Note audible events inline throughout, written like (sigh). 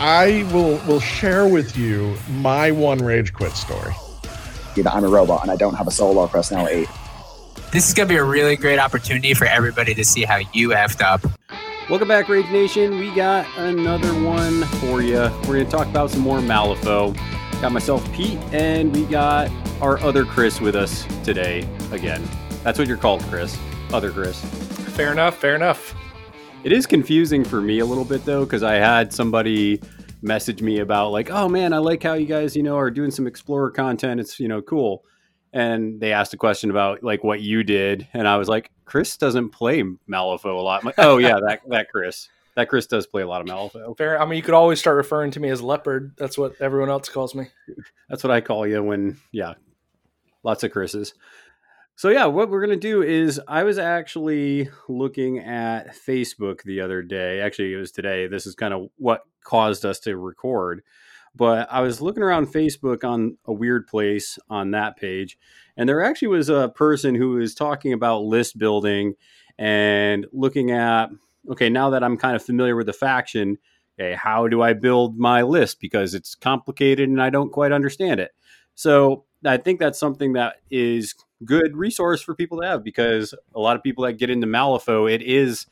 I will will share with you my one rage quit story. That I'm a robot and I don't have a soul solo personality. This is gonna be a really great opportunity for everybody to see how you effed up. Welcome back, Rage Nation. We got another one for you. We're going to talk about some more Malifaux. Got myself, Pete, and we got our other Chris with us today again. That's what you're called, Chris. Other Chris. Fair enough. Fair enough. It is confusing for me a little bit though, because I had somebody message me about like, oh man, I like how you guys, you know, are doing some Explorer content. It's you know cool. And they asked a question about like what you did, and I was like, Chris doesn't play Malifaux a lot. Like, oh yeah, (laughs) that that Chris, that Chris does play a lot of Malifaux. Fair. I mean, you could always start referring to me as leopard. That's what everyone else calls me. (laughs) That's what I call you when, yeah, lots of Chris's. So, yeah, what we're going to do is I was actually looking at Facebook the other day. Actually, it was today. This is kind of what caused us to record. But I was looking around Facebook on a weird place on that page, and there actually was a person who was talking about list building and looking at, okay, now that I'm kind of familiar with the faction, okay, how do I build my list? Because it's complicated and I don't quite understand it. So I think that's something that is good resource for people to have because a lot of people that get into Malifaux, it is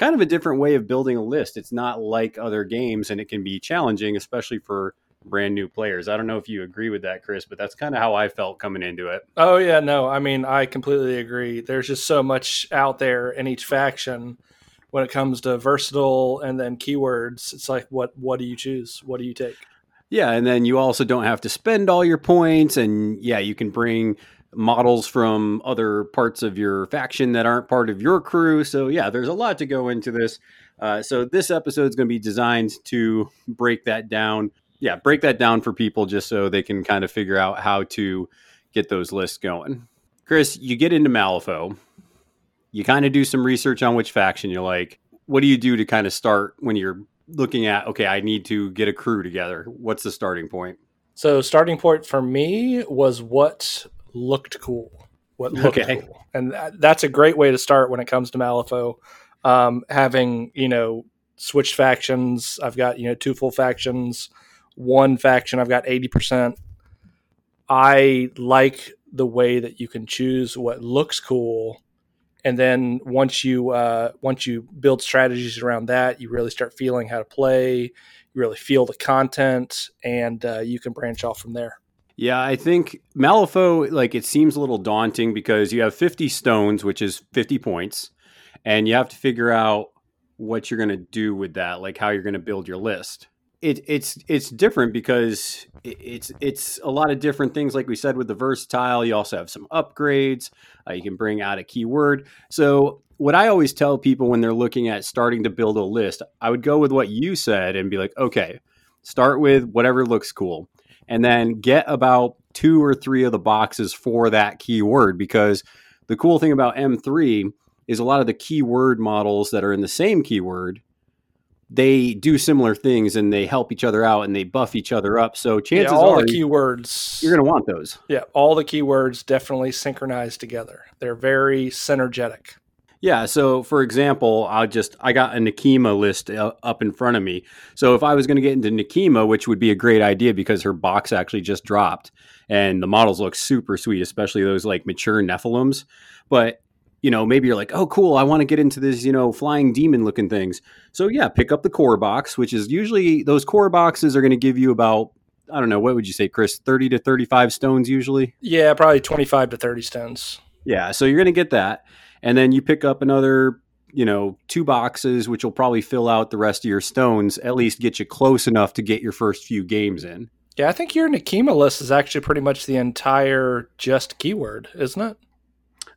kind of a different way of building a list. It's not like other games and it can be challenging, especially for brand new players. I don't know if you agree with that, Chris, but that's kind of how I felt coming into it. Oh yeah, no. I mean, I completely agree. There's just so much out there in each faction when it comes to versatile and then keywords. It's like, what what do you choose? What do you take? Yeah, and then you also don't have to spend all your points, and yeah, you can bring models from other parts of your faction that aren't part of your crew. So yeah, there's a lot to go into this. Uh, so this episode is going to be designed to break that down. Yeah, break that down for people just so they can kind of figure out how to get those lists going. Chris, you get into Malifaux. You kind of do some research on which faction you like. What do you do to kind of start when you're looking at okay, I need to get a crew together? What's the starting point? So starting point for me was what looked cool. What looked Okay. cool, and that, that's a great way to start when it comes to Malifaux. Um, having you know switched factions, I've got you know two full factions, one faction I've got eighty percent. I like the way that you can choose what looks cool, and then once you uh, once you build strategies around that, you really start feeling how to play. You really feel the content, and uh, you can branch off from there. Yeah, I think Malifaux, like it seems a little daunting because you have 50 stones, which is 50 points, and you have to figure out what you're going to do with that, like how you're going to build your list. It, it's it's different because it, it's it's a lot of different things. Like we said with the versatile, you also have some upgrades. Uh, you can bring out a keyword. So what I always tell people when they're looking at starting to build a list, I would go with what you said and be like, okay, start with whatever looks cool and then get about two or three of the boxes for that keyword because the cool thing about M3 is a lot of the keyword models that are in the same keyword they do similar things and they help each other out and they buff each other up so chances yeah, all are the keywords. you're going to want those yeah, all the keywords definitely synchronize together. They're very synergetic. Yeah. So, for example, I just I got a Nekima list uh, up in front of me. So, if I was going to get into Nekima, which would be a great idea because her box actually just dropped, and the models look super sweet, especially those like mature Nephilims. But you know, maybe you're like, oh, cool, I want to get into this, you know, flying demon looking things. So, yeah, pick up the core box, which is usually those core boxes are going to give you about I don't know, what would you say, Chris? Thirty to thirty-five stones usually. Yeah, probably twenty-five to thirty stones. Yeah, so you're going to get that. And then you pick up another, you know, two boxes, which will probably fill out the rest of your stones, at least get you close enough to get your first few games in. Yeah, I think your Nekima list is actually pretty much the entire just keyword, isn't it?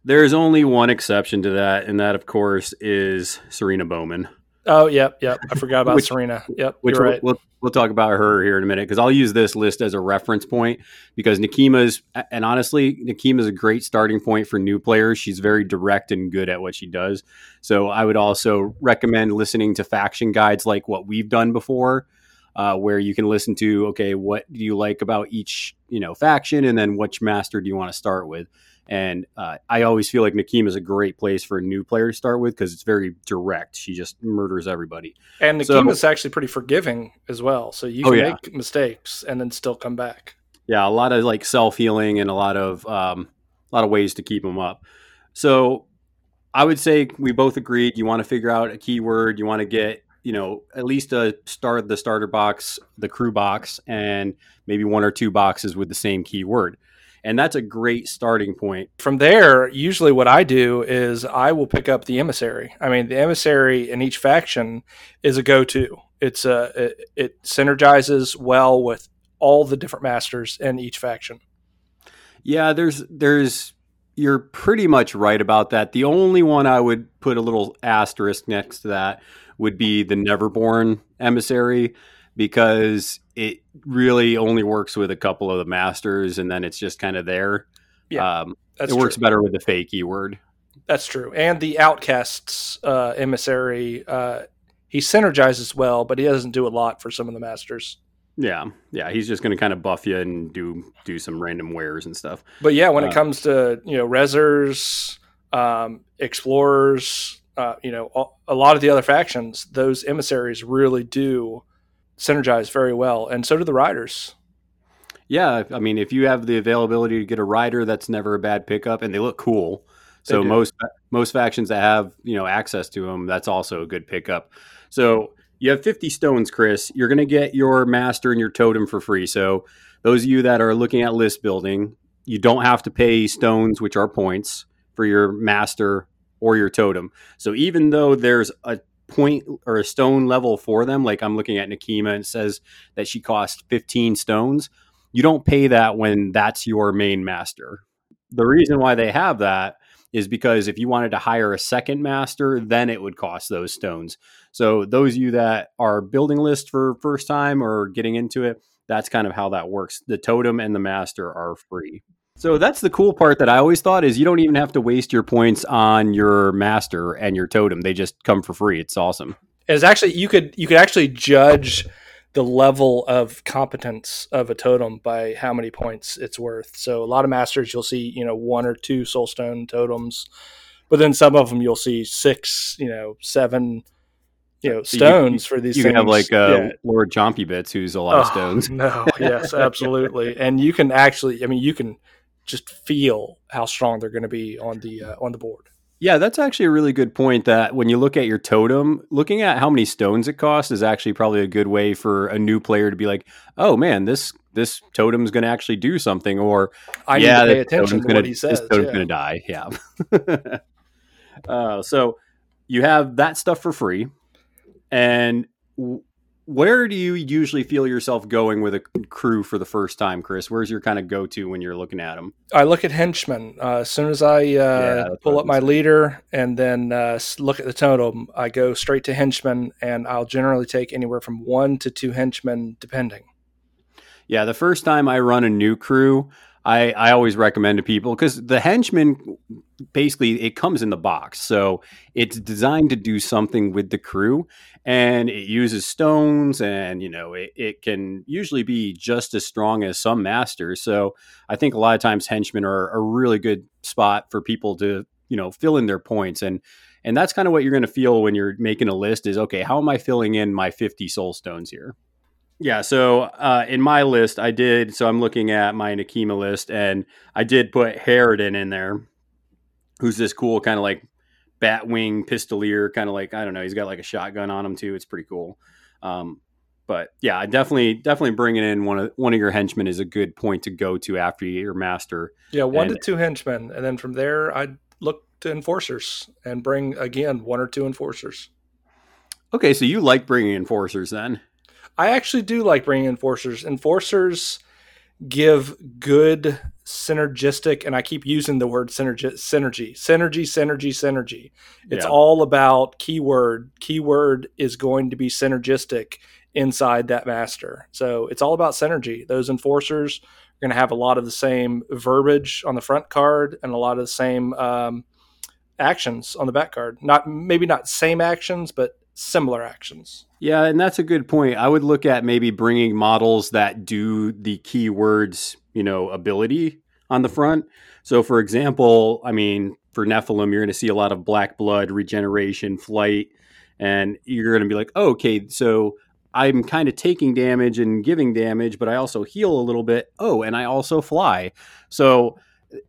There's only one exception to that, and that, of course, is Serena Bowman. Oh, yep, yep. I forgot about Which- Serena. Yep, which you're we'll, right. we'll we'll talk about her here in a minute because I'll use this list as a reference point because Nekima's and honestly Nekima's a great starting point for new players. She's very direct and good at what she does. So I would also recommend listening to faction guides like what we've done before, uh, where you can listen to okay, what do you like about each you know faction, and then which master do you want to start with. And uh, I always feel like Nekima is a great place for a new player to start with because it's very direct. She just murders everybody. And So- Nekima's actually pretty forgiving as well. So you Oh, yeah. make mistakes and then still come back. yeah, a lot of like self healing and a lot of um, a lot of ways to keep them up. So I would say we both agreed. You want to figure out a keyword. You want to get you know at least a start the starter box, the crew box, and maybe one or two boxes with the same keyword. And that's a great starting point. From there, usually what I do is I will pick up the emissary. I mean, the emissary in each faction is a go-to. It's a it, it synergizes well with all the different masters in each faction. Yeah, there's there's you're pretty much right about that. The only one I would put a little asterisk next to that would be the Neverborn emissary because it really only works with a couple of the masters and then it's just kind of there. Yeah, um, That's it works true. better with the fake keyword. That's true. And the Outcasts uh, emissary, uh, he synergizes well, but he doesn't do a lot for some of the masters. Yeah, yeah, he's just going to kind of buff you and do do some random wares and stuff. But yeah, when Uh, it comes to you know Rezzers, um, explorers, uh, you know a lot of the other factions, those emissaries really do synergize very well, and so do the riders. Yeah, I mean, if you have the availability to get a rider, that's never a bad pickup, and they look cool. They So do. most most factions that have you know access to them, that's also a good pickup. So you have 50 stones, Chris. You're going to get your master and your totem for free. So those of you that are looking at list building, you don't have to pay stones, which are points, for your master or your totem. So even though there's a point or a stone level for them, like I'm looking at Nekima and says that she costs 15 stones, you don't pay that when that's your main master. The reason why they have that is because if you wanted to hire a second master, then it would cost those stones. So those of you that are building list for first time or getting into it, that's kind of how that works. The totem and the master are free. So that's the cool part that I always thought is you don't even have to waste your points on your master and your totem. They just come for free. It's awesome. It's actually you could you could actually judge the level of competence of a totem by how many points it's worth. So a lot of masters you'll see you know one or two soulstone totems, but then some of them you'll see six, you know, seven, you know, So you- stones for these. You things. can have like uh, Yeah. Lord Chompy Bits, who's a lot of Oh, stones. No, yes, absolutely, and you can actually, I mean, you can just feel how strong they're going to be on the uh, on the board. Yeah, that's actually a really good point. That when you look at your totem, looking at how many stones it costs is actually probably a good way for a new player to be like, "Oh man, this this totem's going to actually do something," or I yeah, need to pay attention to gonna, what he says. This totem's yeah. going to die. (laughs) Yeah. uh, so you have that stuff for free, and w- where do you usually feel yourself going with a crew for the first time, Chris? Where's your kind of go to when you're looking at them? I look at henchmen. Uh, as soon as I uh, what pull up my leader and then uh, look at the totem, I go straight to henchmen, and I'll generally take anywhere from one to two henchmen, depending. Yeah, the first time I run a new crew, I, I always recommend to people because the henchman basically it comes in the box. So it's designed to do something with the crew and it uses stones and you know it, it can usually be just as strong as some masters. So I think a lot of times henchmen are a really good spot for people to, you know, fill in their points and and that's kind of what you're going to feel when you're making a list is okay, how am I filling in my 50 soul stones here? Yeah, so uh, in my list, I did. So I'm looking at my Nekima list, and I did put Harridan in there, who's this cool kind of like Batwing Pistolier, kind of like I don't know. He's got like a shotgun on him too. It's pretty cool. Um, but yeah, I definitely definitely bringing in one of one of your henchmen is a good point to go to after your master. Yeah, one And- to two henchmen, and then from there, I'd look to enforcers and bring again one or two enforcers. Okay, so you like bringing enforcers then? I actually do like bringing enforcers. Enforcers, give good synergistic and i keep using the word synergy synergy synergy synergy synergy. It's Yeah. all about keyword. Keyword is going to be synergistic inside that master. So it's all about synergy. Those enforcers are going to have a lot of the same verbiage on the front card and a lot of the same um, actions on the back card. Not maybe not same actions but similar actions Yeah, and that's a good point. I would look at maybe bringing models that do the keywords, you know, ability on the front. So, for example, I mean, for Nephilim, you're going to see a lot of black blood, regeneration, flight, and you're going to be like, oh, okay, so I'm kind of taking damage and giving damage, but I also heal a little bit. Oh, and I also fly. So,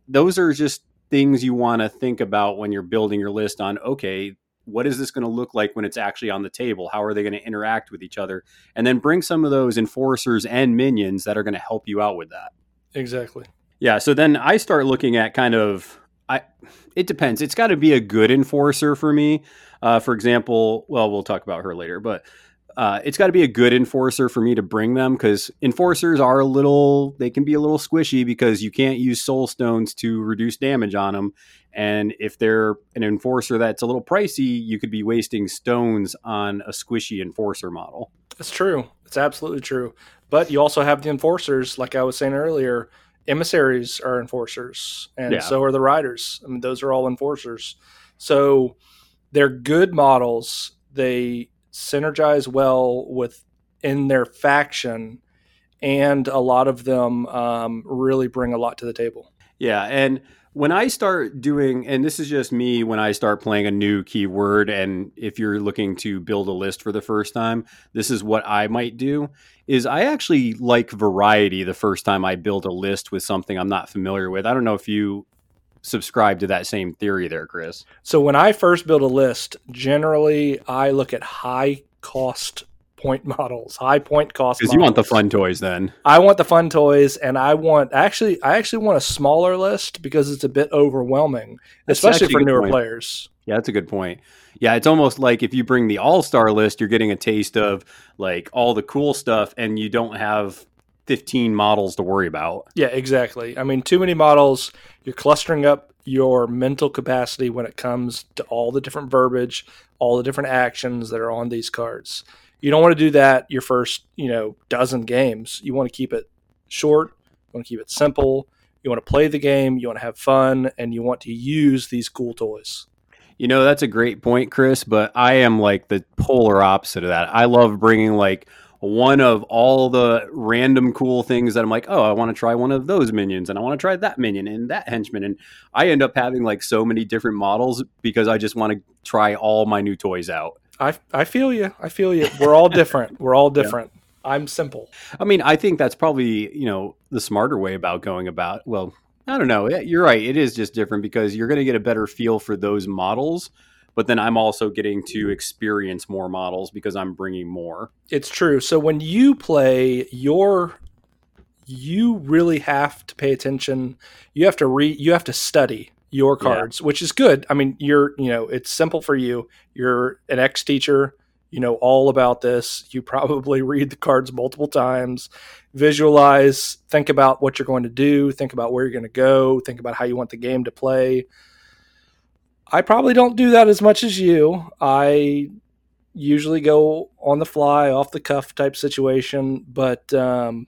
those are just things you want to think about when you're building your list on, okay, what is this going to look like when it's actually on the table? How are they going to interact with each other? And then bring some of those enforcers and minions that are going to help you out with that. exactly Yeah. So then I start looking at kind of, I. It depends. It's got to be a good enforcer for me. Uh, for example, well, we'll talk about her later, but uh, it's got to be a good enforcer for me to bring them because enforcers are a little, they can be a little squishy because you can't use soul stones to reduce damage on them. And if they're an enforcer that's a little pricey, you could be wasting stones on a squishy enforcer model. That's true. It's absolutely true. But you also have the enforcers, like I was saying earlier. Emissaries are enforcers, and Yeah. so are the riders. I mean, those are all enforcers. So they're good models. They synergize well with in their faction, and a lot of them um, really bring a lot to the table. Yeah, and when I start doing, and this is just me when I start playing a new keyword, and if you're looking to build a list for the first time, this is what I might do. Is I actually like variety the first time I build a list with something I'm not familiar with. I don't know if you subscribe to that same theory there, Chris. So when I first build a list, generally I look at high cost point (laughs) models, high point cost. Because you want the fun toys then. I want the fun toys, and I want actually, I actually want a smaller list because it's a bit overwhelming, That's especially for newer point. players. Yeah, that's a good point. Yeah, it's almost like if you bring the all star list, you're getting a taste of like all the cool stuff, and you don't have 15 models to worry about. Yeah, exactly. I mean, too many models, you're clustering up your mental capacity when it comes to all the different verbiage, all the different actions that are on these cards. You don't want to do that your first, you know, dozen games. You want to keep it short, you want to keep it simple. You want to play the game, you want to have fun, and you want to use these cool toys. You know, that's a great point, Chris, but I am like the polar opposite of that. I love bringing like one of all the random cool things that I'm like, oh, I want to try one of those minions and I want to try that minion and that henchman. And I end up having like so many different models because I just want to try all my new toys out. I, I feel you. I feel you. We're all different. We're all (laughs) different. I'm simple. I mean, I think that's probably, you know, the smarter way about going about. Well, I don't know. You're right. It is just different because you're going to get a better feel for those models. But then I'm also getting to experience more models because I'm bringing more. It's true. So when you play, your you really have to pay attention. You have to read. You have to study your Yeah. cards, which is good. I mean, you're you know it's simple for you. You're an ex teacher. You know all about this. You probably (laughs) read the cards multiple times, visualize, think about what you're going to do, think about where you're going to go, think about how you want the game to play. I probably don't do that as much as you. I usually go on the fly, off the cuff type situation. But um,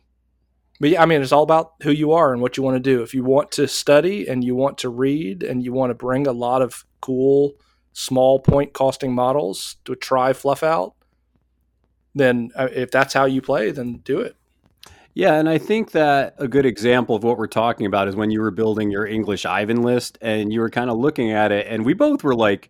but yeah, I mean, it's all about who you are and what you want to do. If you want to study and you want to read and you want to bring a lot of cool small point costing models to try fluff out, then uh, if that's how you play, then do it. Yeah, and I think that a good example of what we're talking about is when you were building your English Ivan list and you were kind of looking at it, and we both were like,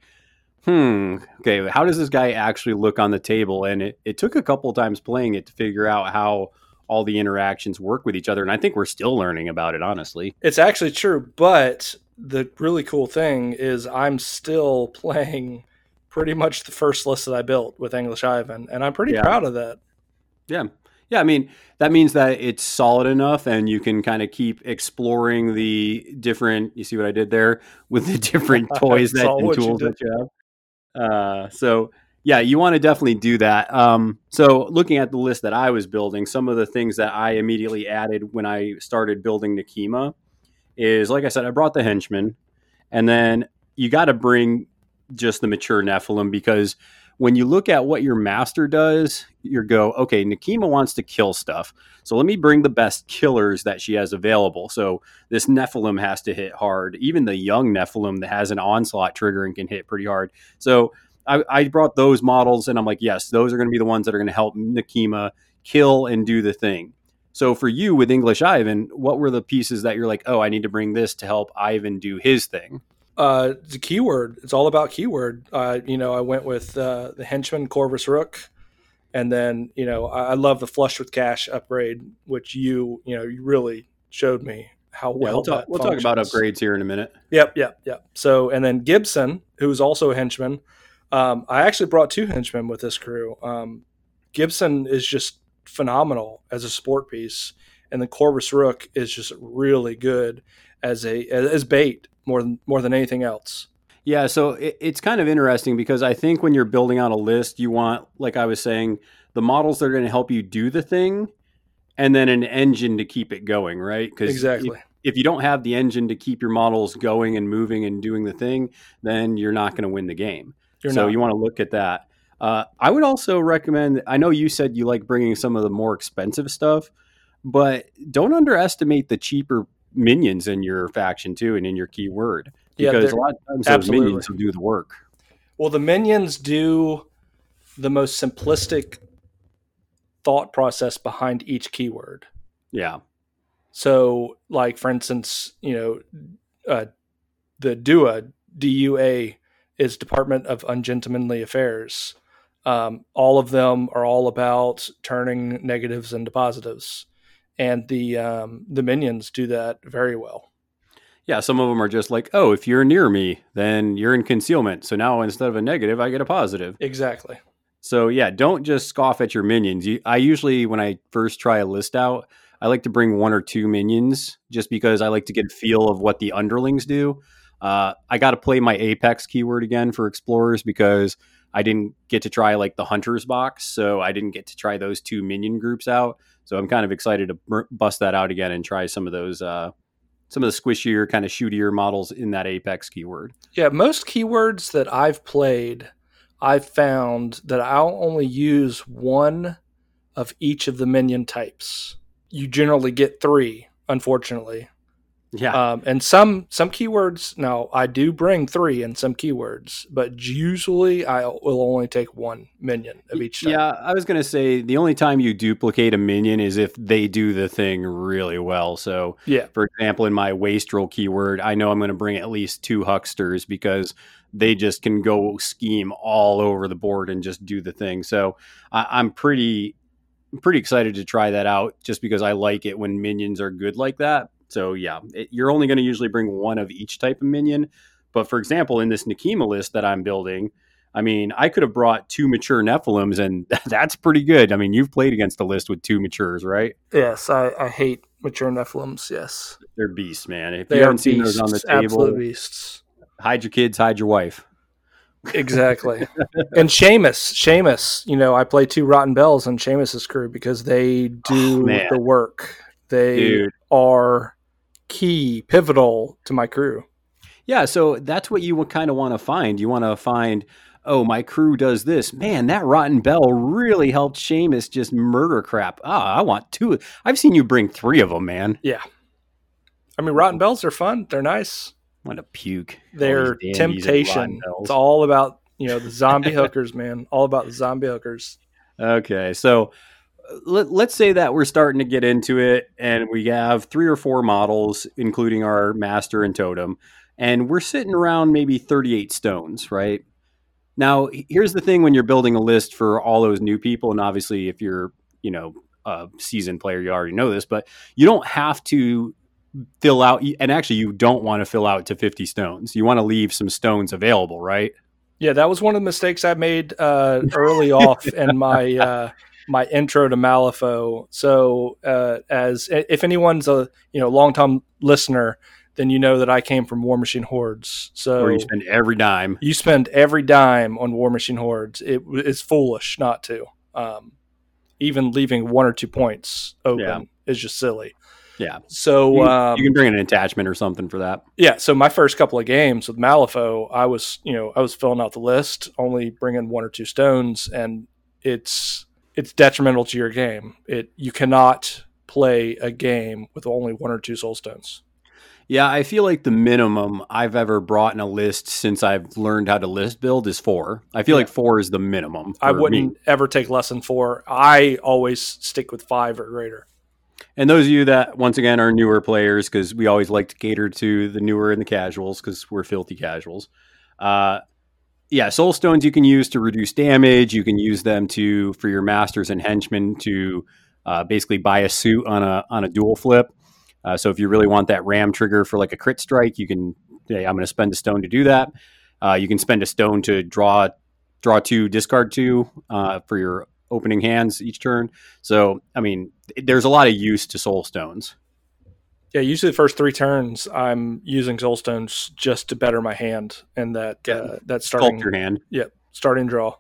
hmm, okay, how does this guy actually look on the table? And it, it took a couple times playing it to figure out how all the interactions work with each other. And I think we're still learning about it, honestly. It's actually true, but the really cool thing is I'm still (laughs) playing pretty much the first list that I built with English Ivan, and I'm pretty Yeah. proud of that. Yeah. Yeah, I mean, that means that it's solid enough and you can kind of keep exploring the different, you see what I did there with the (laughs) different (laughs) toys that and tools that you have. Uh, so, yeah, you want to definitely do that. Um, so, looking at the list that I was building, some of the things that I immediately added when I started building Nekima is, like I said, I brought the henchman, and then you got to bring just the mature Nephilim because when you look at what your master does, you go, okay, Nekima wants to kill stuff. So let me bring the best killers that she has available. So this Nephilim has to hit hard. Even the young Nephilim that has an onslaught trigger and can hit pretty hard. So I, I brought those models and I'm like, yes, those are going to be the ones that are going to help Nekima kill and do the thing. So for you with English Ivan, what were the pieces that you're like, oh, I need to bring this to help Ivan do his thing? Uh, the keyword. It's all about keyword. Uh, you know, I went with uh, the henchman Corvus Rook, and then you know I, I love the flush with cash upgrade, which you you know you really showed me how well. Yeah, we'll talk, we'll talk about upgrades here in a minute. Yep, yep, yep. So and then Gibson, who's also a henchman. Um, I actually brought two henchmen with this crew. Um, Gibson is just phenomenal as a sport piece, and the Corvus Rook is just really good as a as bait more than more than anything else. Yeah, so it, it's kind of interesting because I think when you're building out a list, you want, like I was saying, the models that are going to help you do the thing, and then an engine to keep it going, right? Because Exactly. if, if you don't have the engine to keep your models going and moving and doing the thing, then you're not going to win the game. You're so not. you want to look at that. Uh, I would also recommend. I know you said you like bringing some of the more expensive stuff, but don't underestimate the cheaper minions in your faction too, and in your keyword Yeah, because a lot of times absolutely. those minions will do the work. Well, the minions do the most simplistic thought process behind each keyword. Yeah, So, like for instance, you know, uh, the DUA DUA is Department of Ungentlemanly Affairs. Um, all of them are all about turning negatives into positives, and the um, the minions do that very well. yeah. Some of them are just like, oh, if you're near me, then you're in concealment. So now instead of a negative, I get a positive. Exactly. So yeah, don't just scoff at your minions. You, I usually, when I first try a list out, I like to bring one or two minions just because I like to get a feel of what the underlings do. Uh, I got to play my Apex keyword again for explorers because I didn't get to try like the hunters box, so I didn't get to try those two minion groups out. So I'm kind of excited to bust that out again and try some of those, uh, some of the squishier, kind of shootier models in that Apex keyword. Yeah, most keywords that I've played, I've found that I'll only use one of each of the minion types. You generally get three, unfortunately. Yeah, Um, and some some keywords. Now I do bring three in some keywords, but usually I will only take one minion of each type. Yeah, I was gonna say the only time you duplicate a minion is if they do the thing really well. So, yeah, for example, in my wastrel keyword, I know I'm going to bring at least two hucksters because they just can go scheme all over the board and just do the thing. So, I, I'm pretty pretty excited to try that out just because I like it when minions are good like that. So, yeah, it, you're only going to usually bring one of each type of minion. But for example, in this Nekima list that I'm building, I mean, I could have brought two mature Nephilims, and (laughs) that's pretty good. I mean, you've played against a list with two matures, right? yes, I, I hate mature Nephilims. Yes, They're beasts, man. If they you haven't seen beasts, those on the table, absolute beasts. hide your kids, hide your wife. Exactly. (laughs) and Seamus, Seamus, you know, I play two Rotten Belles on Seamus's crew because they oh, do Oh, the work. They Dude. are key, pivotal to my crew. Yeah, so that's what you would kind of want to find. You want to find, oh, my crew does this. Man, that Rotten Belle really helped Seamus just murder crap. Ah, I want two. I've seen you bring three of them, man. Yeah. I mean, Rotten Belles are fun. They're nice. I want to puke. They're these dandies at Rotten temptation. It's all about, you know, the zombie hookers, man. All about the zombie hookers. (laughs) Okay, so let, let's say that we're starting to get into it, and we have three or four models, including our master and totem, and we're sitting around maybe 38 stones, right? Now, here's the thing: when you're building a list for all those new people, and obviously, if you're, you know, a seasoned player, you already know this, but you don't have to fill out, and actually, you don't want to fill out to 50 stones. You want to leave some stones available, right? Yeah, that was one of the mistakes I made uh, early off (laughs) in my uh, my intro to Malifaux. So, uh, as if anyone's a you know long time listener, then you know that I came from Warmachine Hordes. So Where you spend every dime. you spend every dime on Warmachine Hordes. It is foolish not to. Um, even leaving one or two points open Yeah. is just silly. Yeah. So You, um, you can bring an attachment or something for that. yeah, so my first couple of games with Malifaux, I was you know I was filling out the list, only bringing one or two stones, and it's it's detrimental to your game. It you cannot play a game with only one or two soul stones. Yeah, I feel like the minimum I've ever brought in a list since I've learned how to list build is four. I feel Yeah. like four is the minimum. I wouldn't me. ever take less than four. I always stick with five or greater. And those of you that, once again, are newer players, because we always like to cater to the newer and the casuals, because we're filthy casuals. Uh, yeah, soul stones you can use to reduce damage. You can use them to for your masters and henchmen to uh, basically buy a suit on a on a dual flip. Uh, so if you really want that ram trigger for like a crit strike, you can. Yeah, I'm going to spend a stone to do that. Uh, you can spend a stone to draw draw two, discard two uh, for your opening hands each turn. So I mean, there's a lot of use to soul stones. Yeah, usually the first three turns, I'm using soul stones just to better my hand and that Yeah. uh, that starting Sculpt your hand. Yep, starting draw.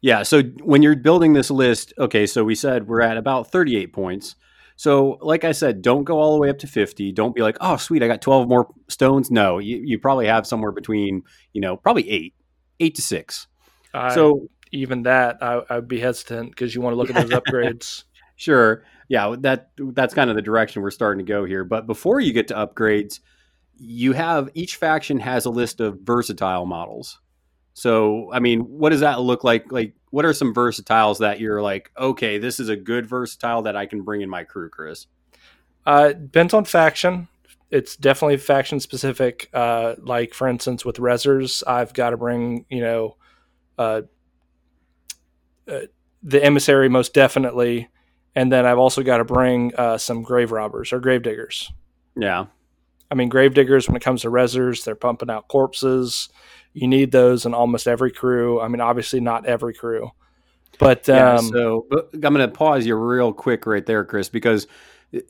Yeah. So when you're building this list, okay, so we said we're at about 38 points. So, like I said, don't go all the way up to 50. Don't be like, oh, sweet, I got 12 more stones. No, you, you probably have somewhere between, you know, probably eight, eight to six. I, So, even that, I, I'd be hesitant because you want to look at those (laughs) upgrades. sure. Yeah, that that's kind of the direction we're starting to go here. But before you get to upgrades, you have each faction has a list of versatile models. So, I mean, what does that look like? Like, what are some versatiles that you're like, okay, this is a good versatile that I can bring in my crew, Chris? Uh, depends on faction. It's definitely faction specific. Uh, like for instance, with Rezzers, I've got to bring you know, uh, uh, the emissary most definitely, and then I've also got to bring uh, some grave robbers or grave diggers. Yeah. I mean, grave diggers. When it comes to Rezzers, they're pumping out corpses. You need those in almost every crew. I mean, obviously not every crew, but um, Yeah, so but I'm going to pause you real quick right there, Chris, because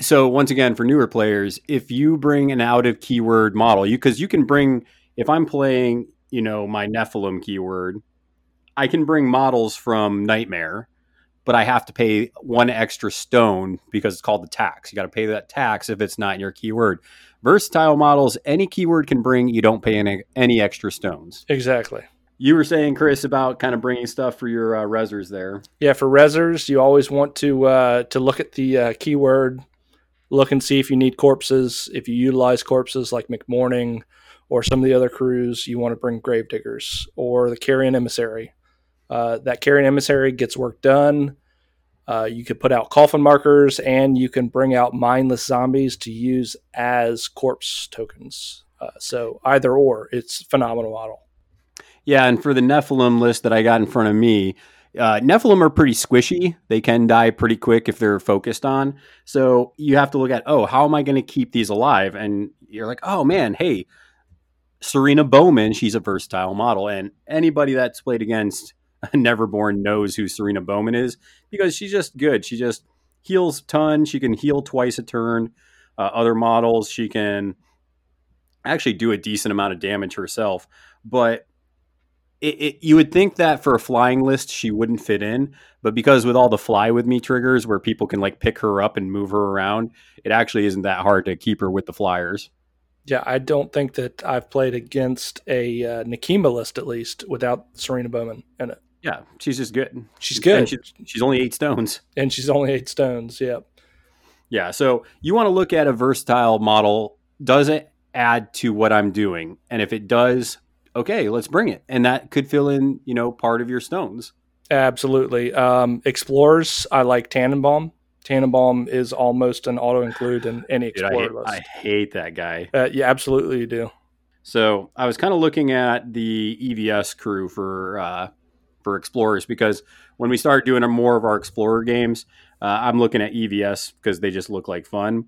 so once again for newer players, if you bring an out of keyword model, you because you can bring if I'm playing, you know, my Nephilim keyword, I can bring models from Nightmare, but I have to pay one extra stone because it's called the tax. You got to pay that tax if it's not in your keyword. Versatile models, any keyword can bring. You don't pay any any extra stones. exactly. You were saying, Chris, about kind of bringing stuff for your uh, Rezzers there. Yeah, for Rezzers, you always want to uh, to look at the uh, keyword, look and see if you need corpses. If you utilize corpses like McMourning or some of the other crews, you want to bring Gravediggers or the Carrion Emissary. Uh, that Carrion Emissary gets work done. Uh, you could put out coffin markers, and you can bring out mindless zombies to use as corpse tokens. Uh, so either or, it's phenomenal model. Yeah, and for the Nephilim list that I got in front of me, uh, Nephilim are pretty squishy. They can die pretty quick if they're focused on. So you have to look at, oh, how am I going to keep these alive? And you're like, oh man, hey, Serena Bowman, she's a versatile model, and anybody that's played against (laughs) Neverborn knows who Serena Bowman is because she's just good. She just heals ton. She can heal twice a turn. Uh, other models, she can actually do a decent amount of damage herself, but it, it, you would think that for a flying list she wouldn't fit in, but because with all the fly with me triggers where people can like pick her up and move her around, it actually isn't that hard to keep her with the flyers. Yeah, I don't think that I've played against a uh, Nekima list at least without Serena Bowman in it. Yeah, she's just good. She's good, she's, she's only eight stones. and she's only eight stones. Yeah, Yeah, so you want to look at a versatile model. Does it add to what I'm doing? And if it does, okay, let's bring it. And that could fill in, you know, part of your stones. absolutely. Um, Explorers, I like Tannenbaum. Tannenbaum is almost an auto include in any Dude, I, Explorer hate, list. I hate that guy. uh, yeah, absolutely, you do. So I was kind of looking at the EVS crew for uh, for explorers because when we start doing more of our explorer games, uh, I'm looking at EVS because they just look like fun.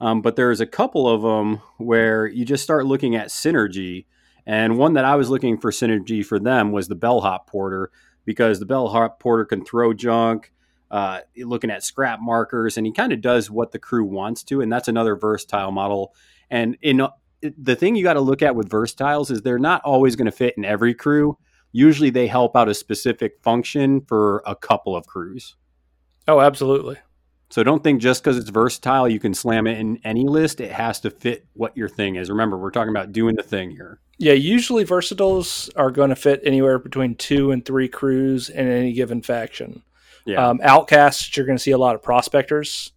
Um, but there's a couple of them where you just start looking at synergy, and one that I was looking for synergy for them was the bellhop porter because the bellhop porter can throw junk. Uh, looking at scrap markers, and he kind of does what the crew wants to, and that's another versatile model. And in it- the thing you got to look at with versatiles is they're not always going to fit in every crew. Usually they help out a specific function for a couple of crews. Oh, absolutely. So don't think just because it's versatile, you can slam it in any list. It has to fit what your thing is. Remember, we're talking about doing the thing here. Yeah, usually versatiles are going to fit anywhere between two and three crews in any given faction. Yeah. Um, outcasts, you're going to see a lot of prospectors.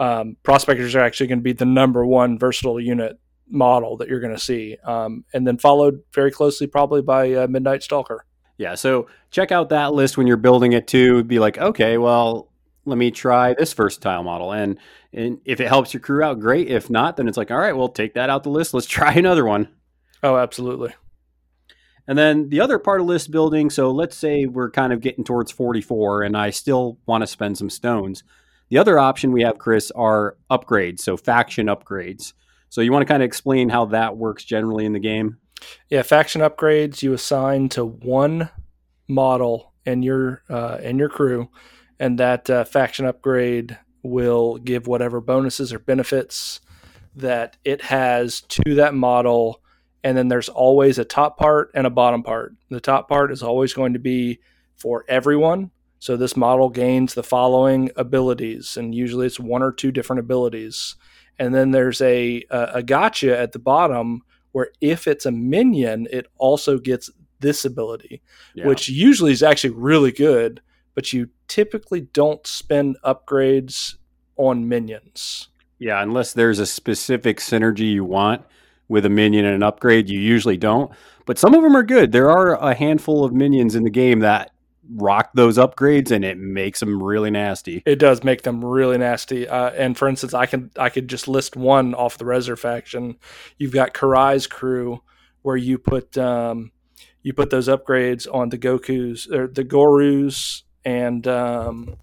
Um, prospectors are actually going to be the number one versatile unit model that you're going to see, um, and then followed very closely probably by uh, Midnight Stalker. Yeah, so check out that list when you're building it too. Be like, okay, well, let me try this versatile model, and and if it helps your crew out, great. If not, then it's like, all right, well, take that out the list. Let's try (laughs) another one. Oh, absolutely. And then the other part of list building. So let's say we're kind of getting towards 44, and I still want to spend some stones. The other option we have, Chris, are upgrades. So faction upgrades. So you want to kind of explain how that works generally in the game? Yeah, faction upgrades you assign to one model and your uh, in your crew, and that uh, faction upgrade will give whatever bonuses or benefits that it has to that model. And then there's always a top part and a bottom part. The top part is always going to be for everyone. So this model gains the following abilities, and usually it's one or two different abilities. And then there's a a, a gotcha at the bottom where if it's a minion, it also gets this ability, Yeah. which usually is actually really good, but you typically don't spend upgrades on minions. Yeah, unless there's a specific synergy you want with a minion and an upgrade, you usually don't. But some of them are good. There are a handful of minions in the game that rock those upgrades, and it makes them really nasty. It does make them really nasty. Uh, and for instance, I can I could just list one off the Rezzer faction. You've got Kirai's crew, where you put um, you put those upgrades on the Goku's or the Gorus and um,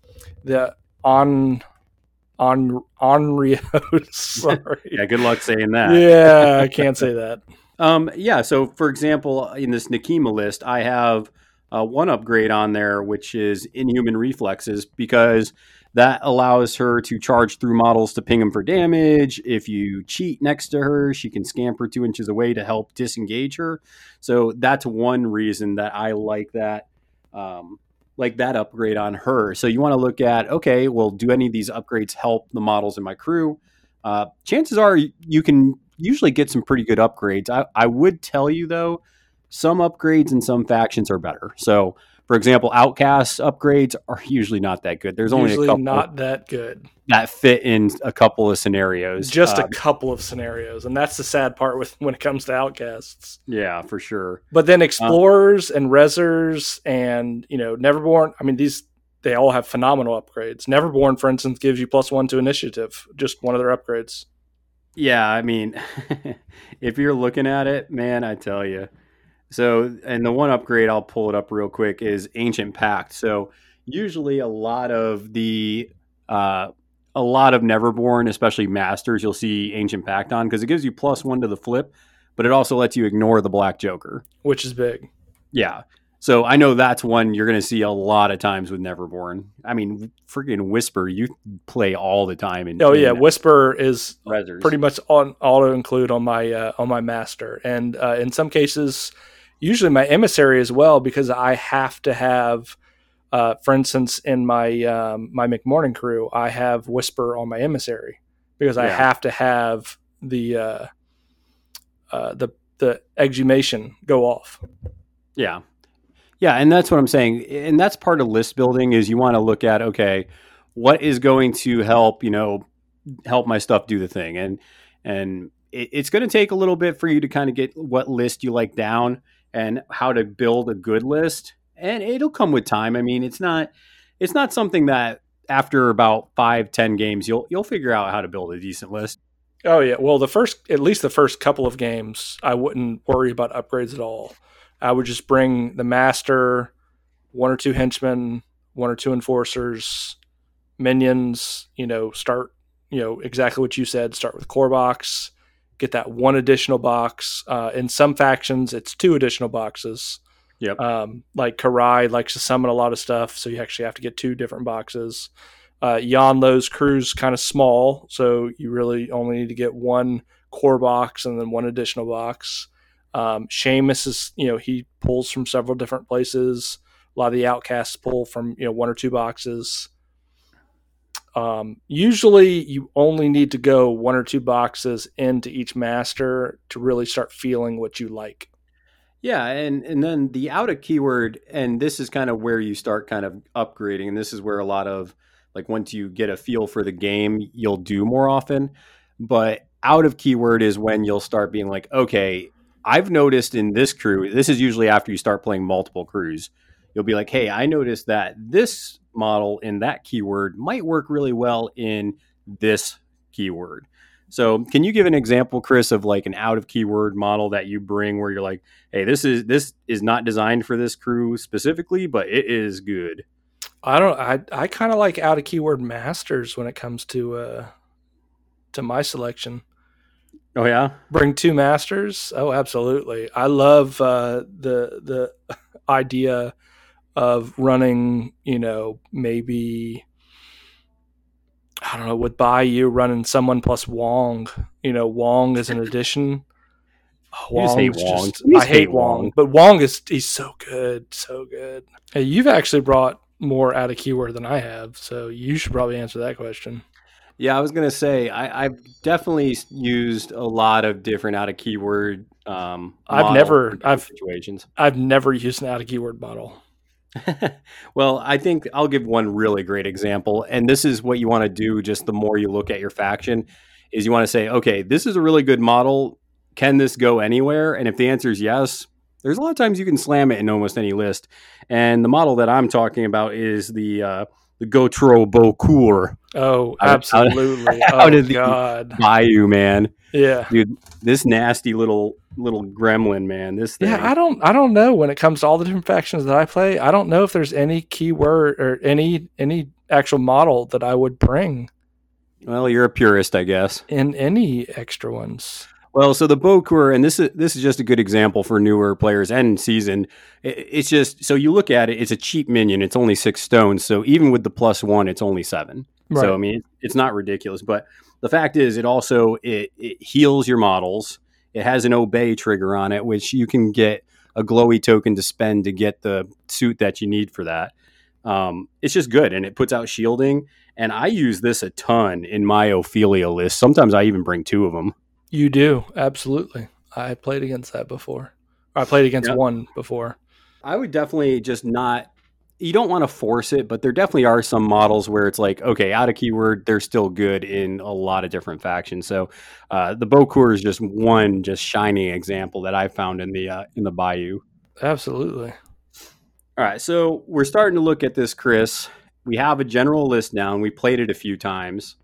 the on on Onryos. (laughs) Sorry. Yeah, good luck saying that. yeah, I can't (laughs) say that. Um, yeah. So, for example, in this Nekima list, I have uh, one upgrade on there, which is Inhuman Reflexes, because that allows her to charge through models to ping them for damage. If you cheat next to her, she can scamper two inches away to help disengage her. So that's one reason that I like that. Um, like that upgrade on her. So you want to look at okay, well, do any of these upgrades help the models in my crew? Uh, chances are you can usually get some pretty good upgrades. I, I would tell you though, some upgrades in some factions are better. So, for example, outcast upgrades are usually not that good. There's only Usually a couple not that good. that fit in a couple of scenarios. Just Uh, a couple of scenarios, and that's the sad part with when it comes to outcasts. yeah, for sure. But then explorers and Rezzers and you know neverborn. I mean these they all have phenomenal upgrades. Neverborn, for instance, gives you plus one to initiative. Just one of their upgrades. Yeah, I mean, (laughs) if you're looking at it, man, I tell you. So, and the one upgrade I'll pull it up real quick is Ancient Pact. So, usually a lot of the uh, a lot of Neverborn, especially Masters, you'll see Ancient Pact on because it gives you plus one to the flip, but it also lets you ignore the Black Joker. which is big. Yeah. So I know that's one you're going to see a lot of times with Neverborn. I mean, freaking Whisper, you play all the time in. Oh yeah, Whisper is Rezzers. pretty much on auto include on my uh, on my master, and uh, in some cases, usually my emissary as well, because I have to have. Uh, for instance, in my um, my McMourning crew, I have Whisper on my emissary because I have to have the uh, uh, the the exhumation go off. Yeah. Yeah, and that's what I'm saying. And that's part of list building is you want to look at okay, what is going to help, you know, help my stuff do the thing. And and it's going to take a little bit for you to kind of get what list you like down and how to build a good list. And it'll come with time. I mean, it's not it's not something that after about five, ten games you'll you'll figure out how to build a decent list. Oh yeah, well the first at least the first couple of games, I wouldn't worry about upgrades at all. I would just bring the master, one or two henchmen, one or two enforcers, minions. You know, start you know exactly what you said. Start with core box, get that one additional box. Uh, in some factions, it's two additional boxes. Yep. Um, like Kirai likes to summon a lot of stuff, so you actually have to get two different boxes. Uh, Yan Lo's crew's kind of small, so you really only need to get one core box and then one additional box. Um, Seamus is, you know, he pulls from several different places. A lot of the outcasts pull from, you know, one or two boxes. Um, usually you only need to go one or two boxes into each master to really start feeling what you like. Yeah, and and then the out of keyword, and this is kind of where you start kind of upgrading, and this is where a lot of like once you get a feel for the game, you'll do more often. But out of keyword is when you'll start being like, okay, I've noticed in this crew, this is usually after you start playing multiple crews. You'll be like, hey, I noticed that this model in that keyword might work really well in this keyword. So, can you give an example, Chris, of like an out of keyword model that you bring where you're like, "Hey, this is this is not designed for this crew specifically, but it is good." I don't. I I kind of like out of keyword masters when it comes to uh to my selection. Oh yeah, Bring two masters. Oh, absolutely. I love uh, the the (laughs) idea of running. You know, maybe I don't know. With Bayou running someone plus Wong. You know, Wong is an (laughs) addition. Oh, You hate Wong. just- I hate hate Wong, Wong. but Wong is he's so good, so good. Hey, you've actually brought more out of keyword than I have, so you should probably answer that question. yeah. I was gonna say I, I've definitely used a lot of different out of keyword. Um, I've never- I've- situations. I've never used an out of keyword model. (laughs) well, I think I'll give one really great example. And this is what you want to do just the more you look at your faction is you want to say, okay, this is a really good model. Can this go anywhere? And if the answer is yes, there's a lot of times you can slam it in almost any list. And the model that I'm talking about is the uh, the Gautraeux Bokor Oh, Out absolutely. (laughs) out oh of the- God. Bayou, man. Yeah. Dude, this nasty little little gremlin, man. This thing. Yeah, I don't I don't know when it comes to all the different factions that I play. I don't know if there's any keyword or any any actual model that I would bring well, you're a purist, I guess. in any extra ones. Well, so the Bokor, and this is this is just a good example for newer players and seasoned. It, it's just so you look at it, it's a cheap minion. It's only six stones, so even with the plus one, it's only seven. So I mean, it's not ridiculous. But the fact is, it also it, it heals your models. It has an obey trigger on it, which you can get a glowy token to spend to get the suit that you need for that. Um, it's just good, and it puts out shielding. And I use this a ton in my Ophelia list. Sometimes I even bring two of them. You do, absolutely. I played against that before. I played against Yep. one before. I would definitely just not. You don't want to force it, but there definitely are some models where it's like, okay, out of keyword, they're still good in a lot of different factions. So uh, the Bokor is just one just shining example that I found in the uh, in the Bayou. Absolutely. All right, so we're starting to look at this, Chris. We have a general list now, and we played it a few times.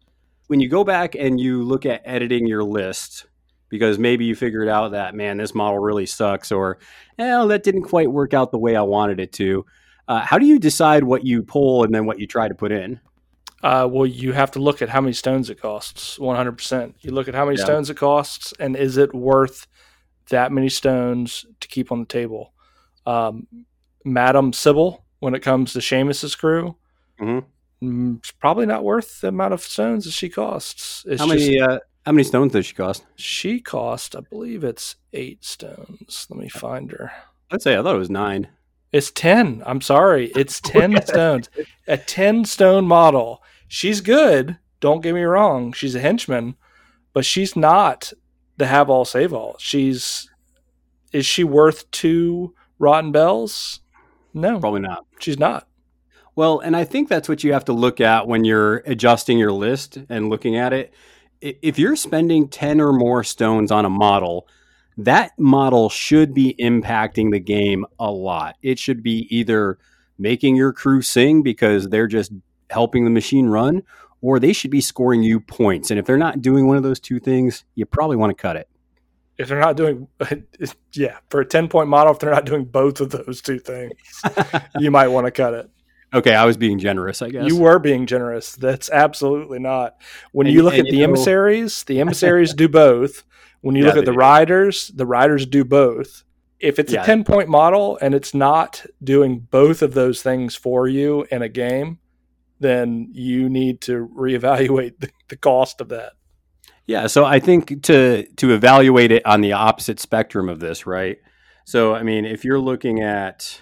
When you go back and you look at editing your list, because maybe you figured out that man, this model really sucks, or well, that didn't quite work out the way I wanted it to. Uh, how do you decide what you pull and then what you try to put in? Uh, well, you have to look at how many stones it costs. One hundred percent. You look at how many Yeah. stones it costs, and is it worth that many stones to keep on the table? Um, Madam Sybil, when it comes to Seamus's crew, Mhm. mm, it's probably not worth the amount of stones that she costs. It's How just, many uh, how many stones does she cost? she cost, I believe it's eight stones. Let me find her. I'd say I thought it was nine. It's 10. I'm sorry. It's (laughs) 10 stones. A 10 stone model. She's good. Don't get me wrong. She's a henchman, but she's not the have all save all. She's is she worth two Rotten Belles? No, Probably not. she's not. Well, and I think that's what you have to look at when you're adjusting your list and looking at it. If you're spending 10 or more stones on a model, that model should be impacting the game a lot. It should be either making your crew sing because they're just helping the machine run, or they should be scoring you points. And if they're not doing one of those two things, you probably want to cut it. If they're not doing (laughs) yeah, for a 10 point model if they're not doing both of those two things, (laughs) you might want to cut it. Okay, I was being generous, I guess. You were being generous. That's absolutely not. When And- you look at you the know- emissaries, the (laughs) emissaries do both. When you Yeah, look at the do. riders, the riders do both. If it's Yeah. a 10 point model and it's not doing both of those things for you in a game, then you need to reevaluate (laughs) the, the cost of that. Yeah, so I think to to evaluate it on the opposite spectrum of this, right? So I mean, if you're looking at,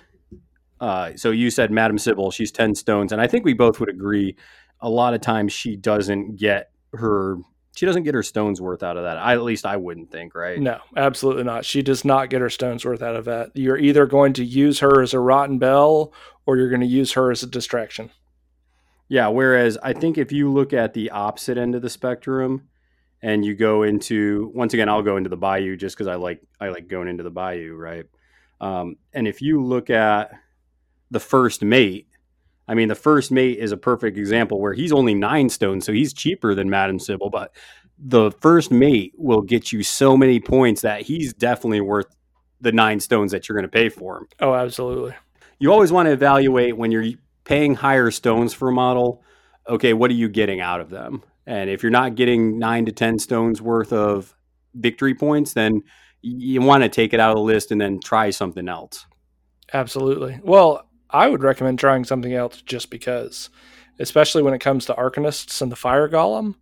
uh, so you said Madam Sybil, she's ten stones, and I think we both would agree. A lot of times she doesn't get her she doesn't get her stones worth out of that. I, at least I wouldn't think, right? No, absolutely not. She does not get her stones worth out of that. You're either going to use her as a Rotten Belle or you're going to use her as a distraction. Yeah. Whereas I think if you look at the opposite end of the spectrum and you go into once again, I'll go into the bayou just because I like I like going into the bayou, right? Um, and if you look at the first mate, I mean, the first mate is a perfect example where he's only nine stones, so he's cheaper than Madam Sybil, but the first mate will get you so many points that he's definitely worth the nine stones that you're going to pay for him. Oh, absolutely. You always want to evaluate when you're paying higher stones for a model. Okay, what are you getting out of them? And if you're not getting nine to 10 stones worth of victory points, then you want to take it out of the list and then try something else. Absolutely. Well, I would recommend trying something else just because, especially when it comes to Arcanists and the Fire Golem.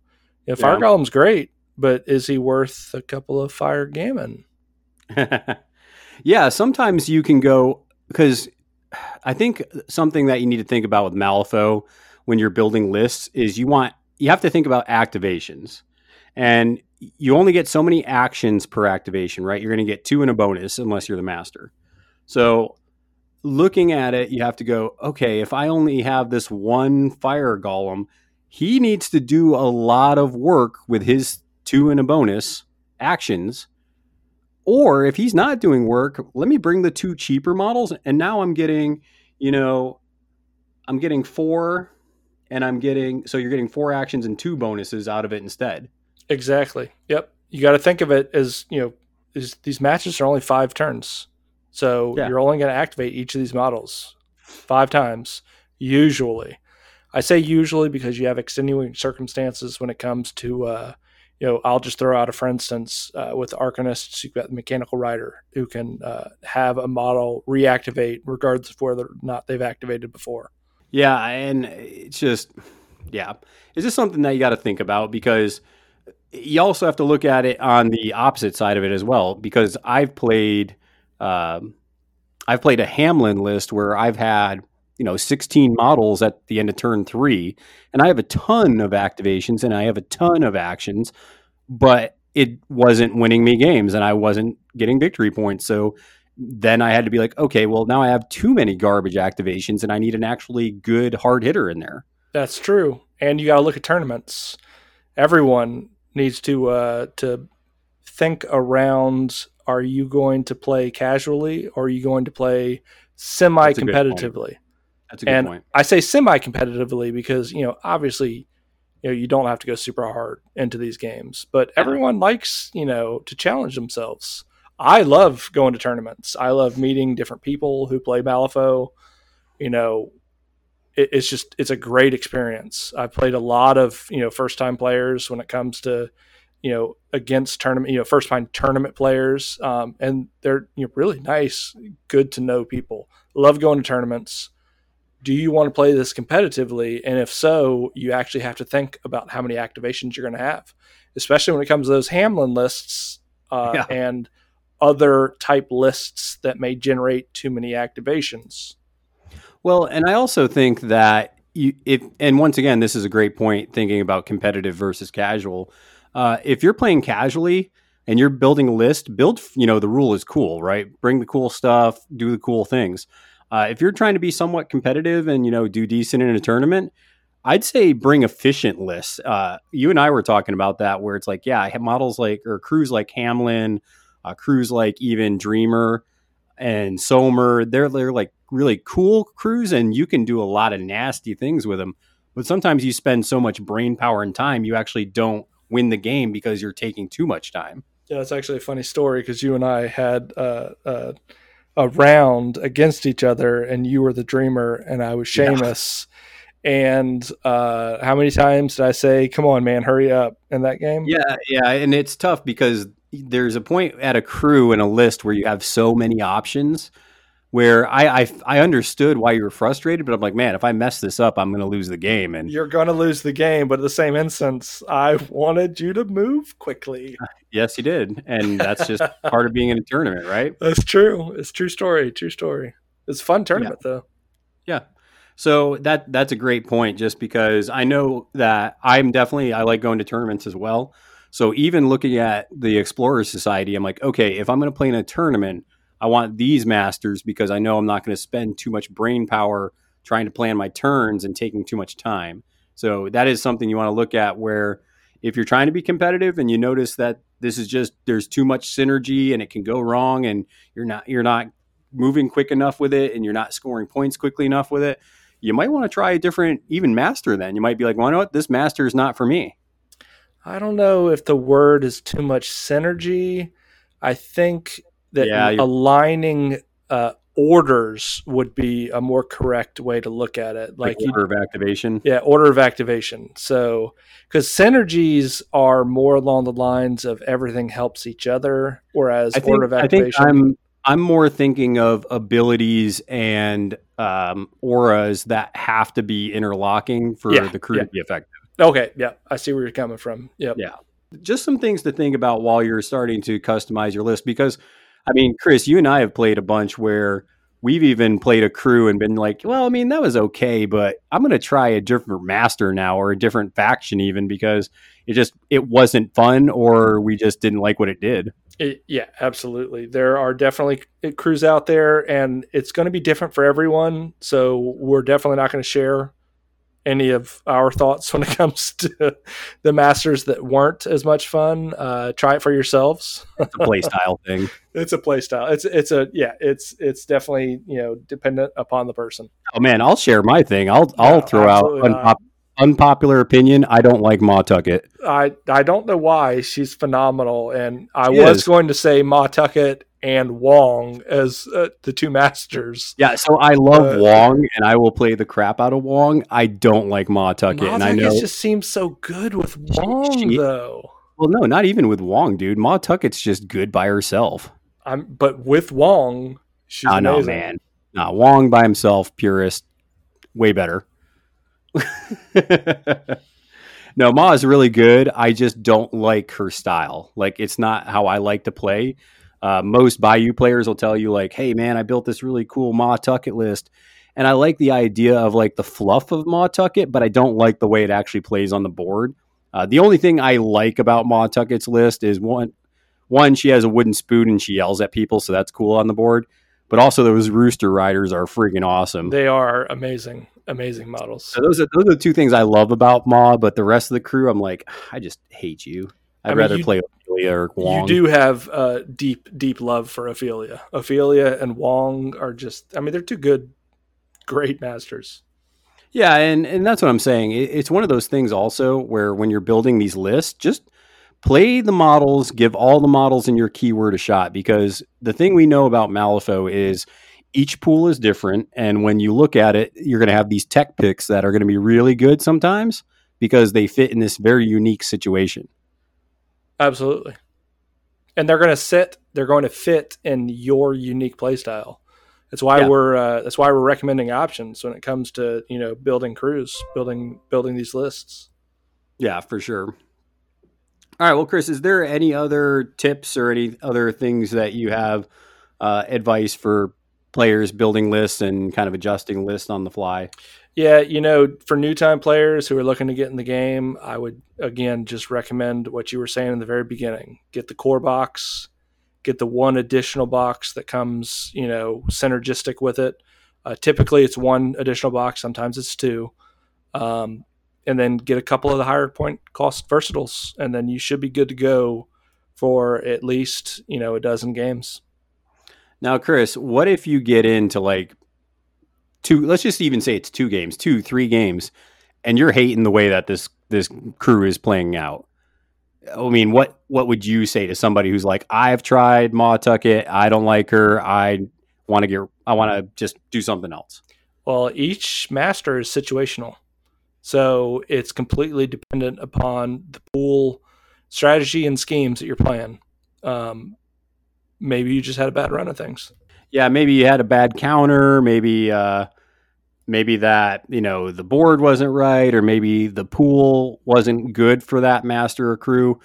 You know, Fire Yeah. Golem's great, but is he worth a couple of Fire Gamin? (laughs) yeah, sometimes you can go because I think something that you need to think about with Malifaux when you're building lists is you want you have to think about activations. And you only get so many actions per activation, right? You're going to get two in a bonus unless you're the master. So, looking at it, you have to go, okay, if I only have this one fire golem, he needs to do a lot of work with his two and a bonus actions. Or if he's not doing work, let me bring the two cheaper models. And now I'm getting, you know, I'm getting four and I'm getting, so you're getting four actions and two bonuses out of it instead. Exactly. Yep. You got to think of it as you know, is, these matches are only five turns, so Yeah. you're only going to activate each of these models five times usually. I say usually because you have extenuating circumstances when it comes to, uh, you know, I'll just throw out a for instance uh, with Arcanists, you've got the Mechanical Rider who can uh, have a model reactivate regardless of whether or not they've activated before. Yeah, and it's just, yeah, it's just something that you got to think about because you also have to look at it on the opposite side of it as well. Because I've played, um, I've played a Hamlin list where I've had you know 16 models at the end of turn three, and I have a ton of activations and I have a ton of actions, but it wasn't winning me games and I wasn't getting victory points. So then I had to be like, okay, well now I have too many garbage activations and I need an actually good hard hitter in there. That's true. And you got to look at tournaments. Everyone needs to uh, to think around: Are you going to play casually, or are you going to play semi competitively? That's a good And point. I say semi competitively because you know obviously you know you don't have to go super hard into these games, but everyone likes you know to challenge themselves. I love going to tournaments. I love meeting different people who play Malifaux. You know, it, it's just it's a great experience. I've played a lot of you know first time players when it comes to you know against tournament you know first time tournament players, um, and they're you know really nice, good to know people. Love going to tournaments. Do you want to play this competitively? And if so, you actually have to think about how many activations you're going to have, especially when it comes to those Hamlin lists uh, (laughs) Yeah. and other type lists that may generate too many activations. Well, and I also think that you, if, and once again, this is a great point thinking about competitive versus casual. Uh, if you're playing casually and you're building a list, build, you know, the rule is cool, right? Bring the cool stuff, do the cool things. Uh, if you're trying to be somewhat competitive and, you know, do decent in a tournament, I'd say bring efficient lists. Uh, you and I were talking about that where it's like, yeah, I have models like, or crews like Hamlin, uh, crews like even Dreamer and Som'er. They're, they're like really cool crews and you can do a lot of nasty things with them. But sometimes you spend so much brain power and time, you actually don't win the game because you're taking too much time. Yeah, that's actually a funny story because you and I had uh, uh, a round against each other, and you were the dreamer, and I was Yeah. Seamus. And uh, how many times did I say, "Come on, man, hurry up"? In that game, Yeah, yeah, and it's tough because there's a point at a crew and a list where you have so many options where I, I I understood why you were frustrated, but I'm like, man, if I mess this up, I'm going to lose the game. And You're going to lose the game, but at the same instance, I wanted you to move quickly. (laughs) yes, you did, and that's just (laughs) part of being in a tournament, right? That's true. It's true story. True story. It's a fun tournament though. Yeah. So that that's a great point just because I know that I'm definitely I like going to tournaments as well. So even looking at the Explorers Society, I'm like, okay, if I'm going to play in a tournament, I want these masters because I know I'm not going to spend too much brain power trying to plan my turns and taking too much time. So that is something you want to look at where if you're trying to be competitive and you notice that this is just there's too much synergy and it can go wrong and you're not you're not moving quick enough with it and you're not scoring points quickly enough with it, you might want to try a different even master then. You might be like, well, you know what? This master is not for me. I don't know if the word is too much synergy. I think that Yeah, aligning uh, orders would be a more correct way to look at it. Like, Like, you, order of activation. yeah, order of activation. So, because synergies are more along the lines of everything helps each other, whereas think, order of activation. I think. I'm I'm more thinking of abilities and um, auras that have to be interlocking for Yeah, the crew yeah. to be effective. okay, yeah, I see where you're coming from. Yep. Yeah. Just some things to think about while you're starting to customize your list because I mean, Chris, you and I have played a bunch where we've even played a crew and been like, well, I mean, that was okay, but I'm going to try a different master now or a different faction even because it just it wasn't fun or we just didn't like what it did. It, yeah, absolutely. There are definitely crews out there, and it's going to be different for everyone. So we're definitely not going to share any of our thoughts (laughs) when it comes to the masters that weren't as much fun. Uh, try it for yourselves. It's a play (laughs) style thing. It's a play style. It's it's a yeah. It's it's definitely you know dependent upon the person. Oh man, I'll share my thing. I'll I'll No, throw out unpopular opinion. I don't like Ma Tucket. I I don't know why she's phenomenal, and I She was is. going to say Ma Tucket and Wong as uh, the two masters. Yeah, so I love Uh, Wong, and I will play the crap out of Wong. I don't like Ma Tucket, Ma and I Tucket know. just seems so good with Wong she- though. Well, no, not even with Wong, dude. Ma Tucket's just good by herself. I'm but with Wong, she's Oh no, amazing. man. No, Wong by himself, purist, way better. (laughs) no, Ma is really good. I just don't like her style. Like, it's not how I like to play. Uh, most Bayou players will tell you, like, hey, man, I built this really cool Ma Tucket list. And I like the idea of like the fluff of Ma Tucket, but I don't like the way it actually plays on the board. Uh, the only thing I like about Ma Tucket's list is one, one, she has a wooden spoon and she yells at people, so that's cool on the board. But also, those rooster riders are freaking awesome. They are amazing, amazing models. so those are those are the two things I love about Ma. But the rest of the crew, I'm like, I just hate you. I'd I mean, rather you- play Ophelia or Wong. You do have uh, deep, deep love for Ophelia. Ophelia and Wong are just, I mean, they're two good, great masters. Yeah, and and that's what I'm saying. It, it's one of those things also where when you're building these lists, just play the models, give all the models in your keyword a shot because the thing we know about Malifaux is each pool is different and when you look at it, you're going to have these tech picks that are going to be really good sometimes because they fit in this very unique situation. Absolutely. And they're going to sit, they're going to fit in your unique playstyle. That's why Yeah. we're uh, that's why we're recommending options when it comes to you know building crews, building building these lists. Yeah, for sure. All right. Well, Chris, is there any other tips or any other things that you have uh, advice for players building lists and kind of adjusting lists on the fly? Yeah, you know, for new time players who are looking to get in the game, I would again just recommend what you were saying in the very beginning. Get the core box, get the one additional box that comes, you know, synergistic with it. Uh, typically, it's one additional box. Sometimes it's two. Um, and then get a couple of the higher point cost versatiles, and then you should be good to go for at least you know a dozen games. Now, Chris, what if you get into like two? Let's just even say it's two games, two, three games, and you're hating the way that this this crew is playing out. I mean, what what would you say to somebody who's like, I've tried Ma Tucket, I don't like her, I want to get, I want to just do something else. Well, each master is situational. So it's completely dependent upon the pool strategy and schemes that you're playing. Um, maybe you just had a bad run of things. yeah, maybe you had a bad counter, maybe uh, maybe that you know the board wasn't right, or maybe the pool wasn't good for that master or crew.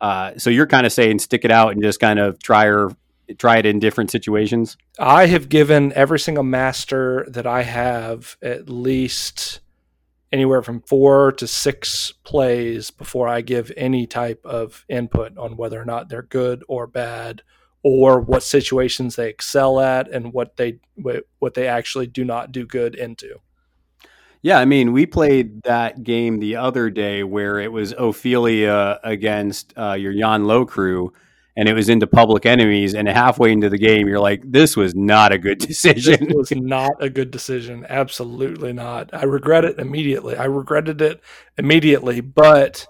Uh, so you're kind of saying stick it out and just kind of try or try it in different situations. I have given every single master that I have at least anywhere from four to six plays before I give any type of input on whether or not they're good or bad, or what situations they excel at and what they what they actually do not do good into. Yeah, I mean, we played that game the other day where it was Ophelia against uh, your Yan Lo crew, and it was into public enemies. And halfway into the game, you're like, "This was not a good (laughs) decision." This was not a good decision. Absolutely not. I regret it immediately. I regretted it immediately, but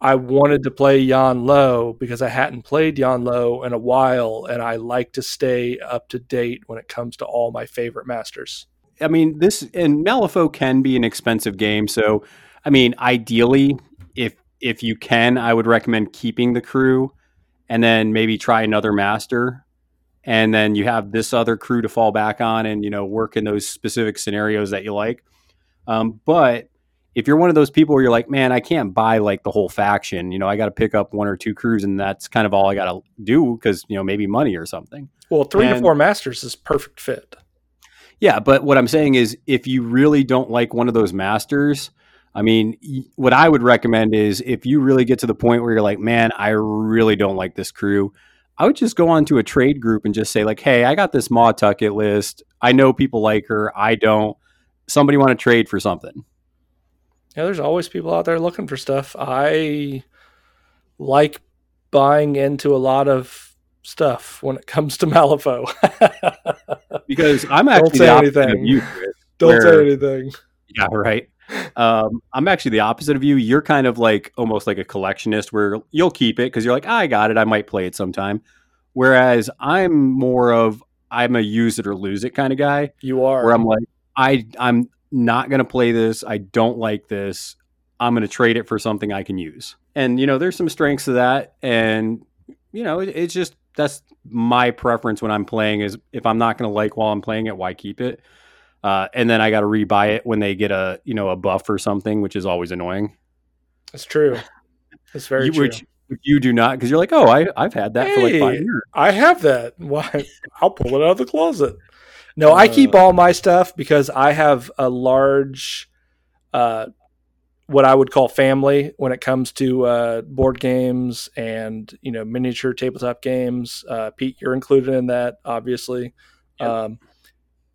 I wanted to play Yan Lo because I hadn't played Yan Lo in a while, and I like to stay up to date when it comes to all my favorite masters. I mean, this and Malifaux can be an expensive game, so I mean, ideally, if if you can, I would recommend keeping the crew and then maybe try another master and then you have this other crew to fall back on and you know work in those specific scenarios that you like um, but if you're one of those people where you're like man i can't buy like the whole faction you know i got to pick up one or two crews and that's kind of all i got to do because you know maybe money or something well three And- to four masters is perfect fit yeah, but what I'm saying is, if you really don't like one of those masters, I mean, what I would recommend is if you really get to the point where you're like, man, I really don't like this crew, I would just go on to a trade group and just say, like, hey, I got this Ma Tucket list. I know people like her. I don't. Somebody want to trade for something? Yeah there's always people out there looking for stuff i like buying into a lot of stuff when it comes to (laughs) malifaux Because I'm Don't actually say the opposite anything. of you. Chris. (laughs) don't say anything Yeah, right. Um, I'm actually the opposite of you. You're kind of like almost like a collectionist where you'll keep it because you're like, "Ah, I got it. I might play it sometime. Whereas I'm more of I'm a use it or lose it kind of guy you are where I'm like, I I'm not gonna play this. I don't like this. I'm gonna trade it for something I can use. And you know, there's some strengths to that. And you know, it, it's just that's my preference when I'm playing is if I'm not gonna like while I'm playing it, why keep it? Uh, and then I got to rebuy it when they get a you know a buff or something, which is always annoying. it's true it's very You- true which you do not because you're like, oh, I I've had that for like five years. I have that. Why? I'll pull it out of the closet. No, I Uh. keep all my stuff because I have a large, uh, what I would call family when it comes to uh, board games and you know miniature tabletop games. Uh, Pete, you're included in that, obviously. Yep. Um,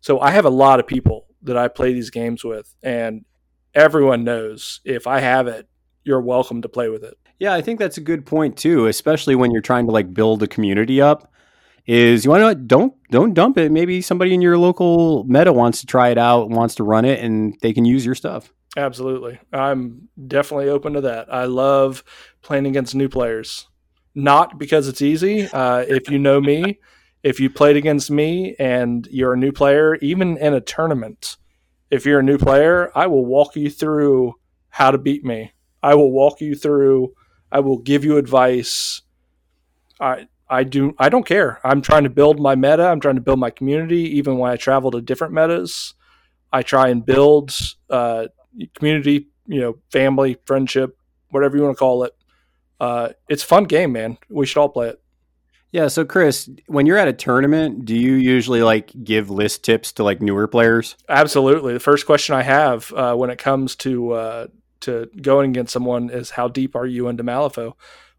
so I have a lot of people that I play these games with, and everyone knows if I have it, you're welcome to play with it. Yeah, I think that's a good point too, especially when you're trying to like build a community up. Is you want to don't don't dump it. Maybe somebody in your local meta wants to try it out, wants to run it, and they can use your stuff. Absolutely. I'm definitely open to that. I love playing against new players. Not because it's easy. Uh, if you know me, if you played against me and you're a new player, even in a tournament, if you're a new player, I will walk you through how to beat me. I will walk you through, I will give you advice. I I do I don't care. I'm trying to build my meta, I'm trying to build my community even when I travel to different metas. I try and build uh, community, you know, family, friendship, whatever you want to call it. Uh, it's a fun game, man. We should all play it. Yeah. So, Chris, when you're at a tournament, do you usually like give list tips to like newer players? Absolutely. The first question I have uh, when it comes to uh, to going against someone is how deep are you into Malifaux?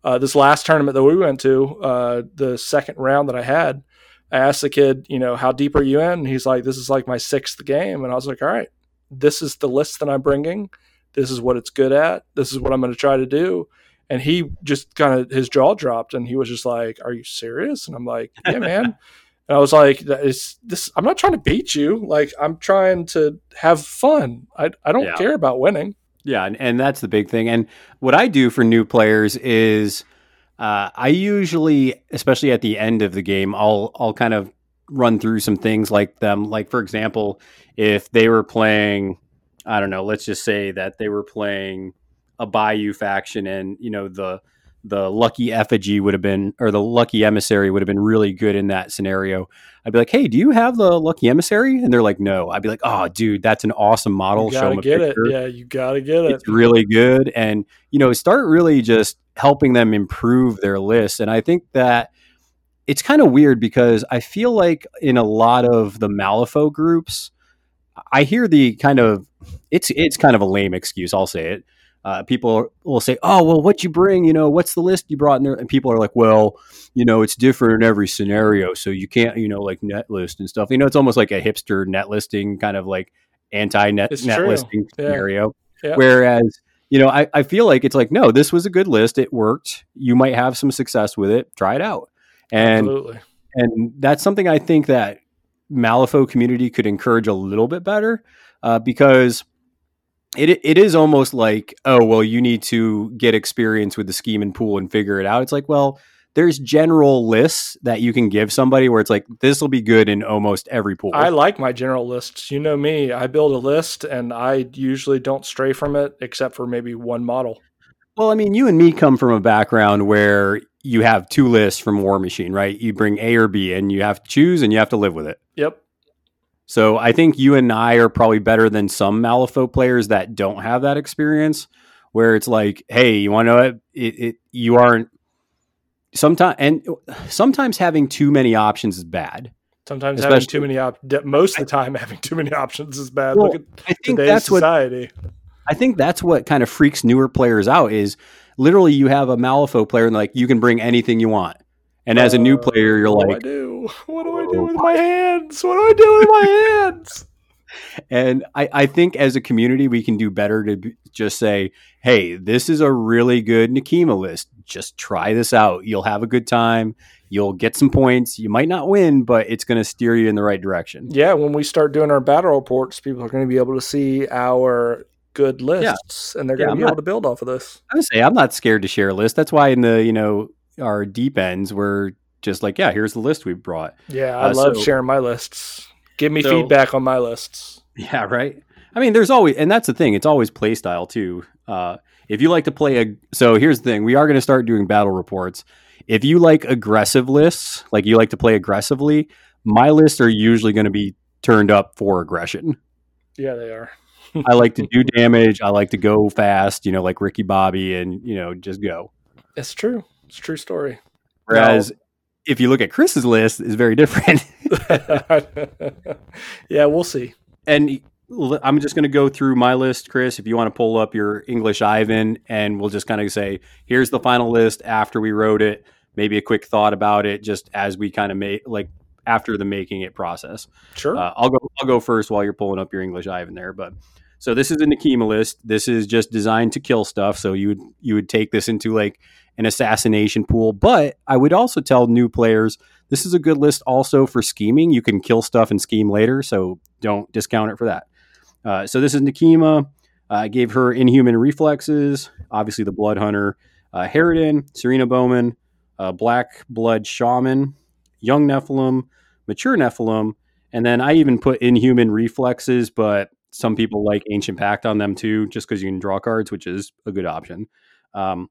Uh, this last tournament that we went to, uh, the second round that I had, I asked the kid, you know, how deep are you in? And he's like, this is like my sixth game. And I was like, all right, this is the list that I'm bringing. This is what it's good at. This is what I'm going to try to do. And he just kind of his jaw dropped, and he was just like, "Are you serious?" And I'm like, "Yeah, man." (laughs) And I was like, "That is this? I'm not trying to beat you. Like, I'm trying to have fun. I I don't Yeah. care about winning." Yeah, and, and that's the big thing. And what I do for new players is uh, I usually, especially at the end of the game, I'll I'll kind of run through some things like them. Like for example, if they were playing, I don't know, let's just say that they were playing a Bayou faction, and you know the the lucky effigy would have been, or the lucky emissary would have been really good in that scenario. I'd be like, "Hey, do you have the lucky emissary?" And they're like, "No." I'd be like, "Oh, dude, that's an awesome model. You Show gotta them a get it. Yeah, you gotta get it. It's really good." And you know, start really just helping them improve their list. And I think that it's kind of weird because I feel like in a lot of the Malifaux groups, I hear the kind of it's it's kind of a lame excuse. I'll say it. Uh, people will say, "Oh, well, what you bring? You know, what's the list you brought in there?" And people are like, "Well, you know, it's different in every scenario, so you can't, you know, like net list and stuff. You know, it's almost like a hipster net listing kind of like anti net net listing Yeah. scenario. Yeah. Whereas, you know, I, I feel like it's like, no, this was a good list. It worked. You might have some success with it. Try it out. And Absolutely. and that's something I think that Malifaux community could encourage a little bit better uh, because it it is almost like oh well you need to get experience with the scheme and pool and figure it out. It's like well there's general lists that you can give somebody where it's like this will be good in almost every pool. I like my general lists. You know me. I build a list and I usually don't stray from it except for maybe one model. Well, I mean, you and me come from a background where you have two lists from Warmachine, right? You bring A or B and you have to choose and you have to live with it. Yep. So I think you and I are probably better than some Malifaux players that don't have that experience, where it's like, hey, you want to know it? It, it you aren't sometimes and sometimes having too many options is bad. Sometimes having too many op- de- most of the time (laughs) having too many options is bad. Well, Look at I think today's that's what society. I think that's what kind of freaks newer players out is literally you have a Malifaux player and like you can bring anything you want. And as a new Uh, player, you're what like, do I (laughs) do? What do I do with my hands? What do I do with my (laughs) hands? And I, I think as a community, we can do better to b- just say, hey, this is a really good Nekima list. Just try this out. You'll have a good time. You'll get some points. You might not win, but it's going to steer you in the right direction. Yeah, when we start doing our battle reports, people are going to be able to see our good lists, and they're going to I'm be not- able to build off of this. I would say I'm not scared to share a list. That's why in the, you know, our deep ends, we're just like, yeah, here's the list we brought. Yeah, I Uh, love so- sharing my lists. Give me So- feedback on my lists. Yeah, right. I mean, there's always, and that's the thing. It's always play style too. Uh, if you like to play a, so here's the thing: we are going to start doing battle reports. If you like aggressive lists, like you like to play aggressively, my lists are usually going to be turned up for aggression. Yeah, they are. I like to (laughs) do damage. I like to go fast. You know, like Ricky Bobby, and you know, just go. That's true. It's a true story. Whereas if you look at Chris's list, is very different. (laughs) (laughs) yeah, we'll see. and I'm just going to go through my list, Chris. If you want to pull up your English Ivan, and we'll just kind of say, here's the final list after we wrote it. Maybe a quick thought about it, just as we kind of make like after the making it process. Sure. Uh, I'll go. I'll go first while you're pulling up your English Ivan there. But so this is a Nekima list. This is just designed to kill stuff. So you would you would take this into like an assassination pool. But I would also tell new players this is a good list also for scheming. You can kill stuff and scheme later. So don't discount it for that. Uh, so this is Nekima. Uh, I gave her inhuman reflexes. Obviously the Blood Hunter, uh, Harridan, Serena Bowman, uh, Black Blood Shaman, Young Nephilim, Mature Nephilim, and then I even put inhuman reflexes, but some people like ancient pact on them too, just because you can draw cards, which is a good option. Um,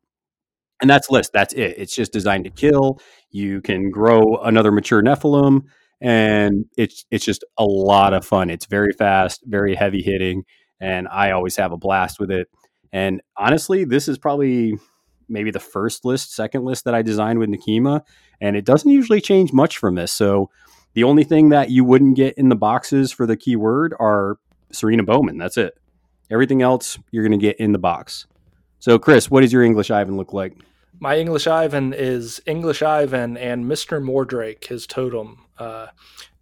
and that's list. That's it. It's just designed to kill. You can grow another mature Nephilim, and it's it's just a lot of fun. It's very fast, very heavy hitting, and I always have a blast with it. And honestly, this is probably maybe the first list, second list that I designed with Nekima, and it doesn't usually change much from this. So the only thing that you wouldn't get in the boxes for the keyword are Serena Bowman. That's it. Everything else you're going to get in the box. So, Chris, what does your English Ivan look like? My English Ivan is English Ivan and Mr. Mordrake, his totem. Uh,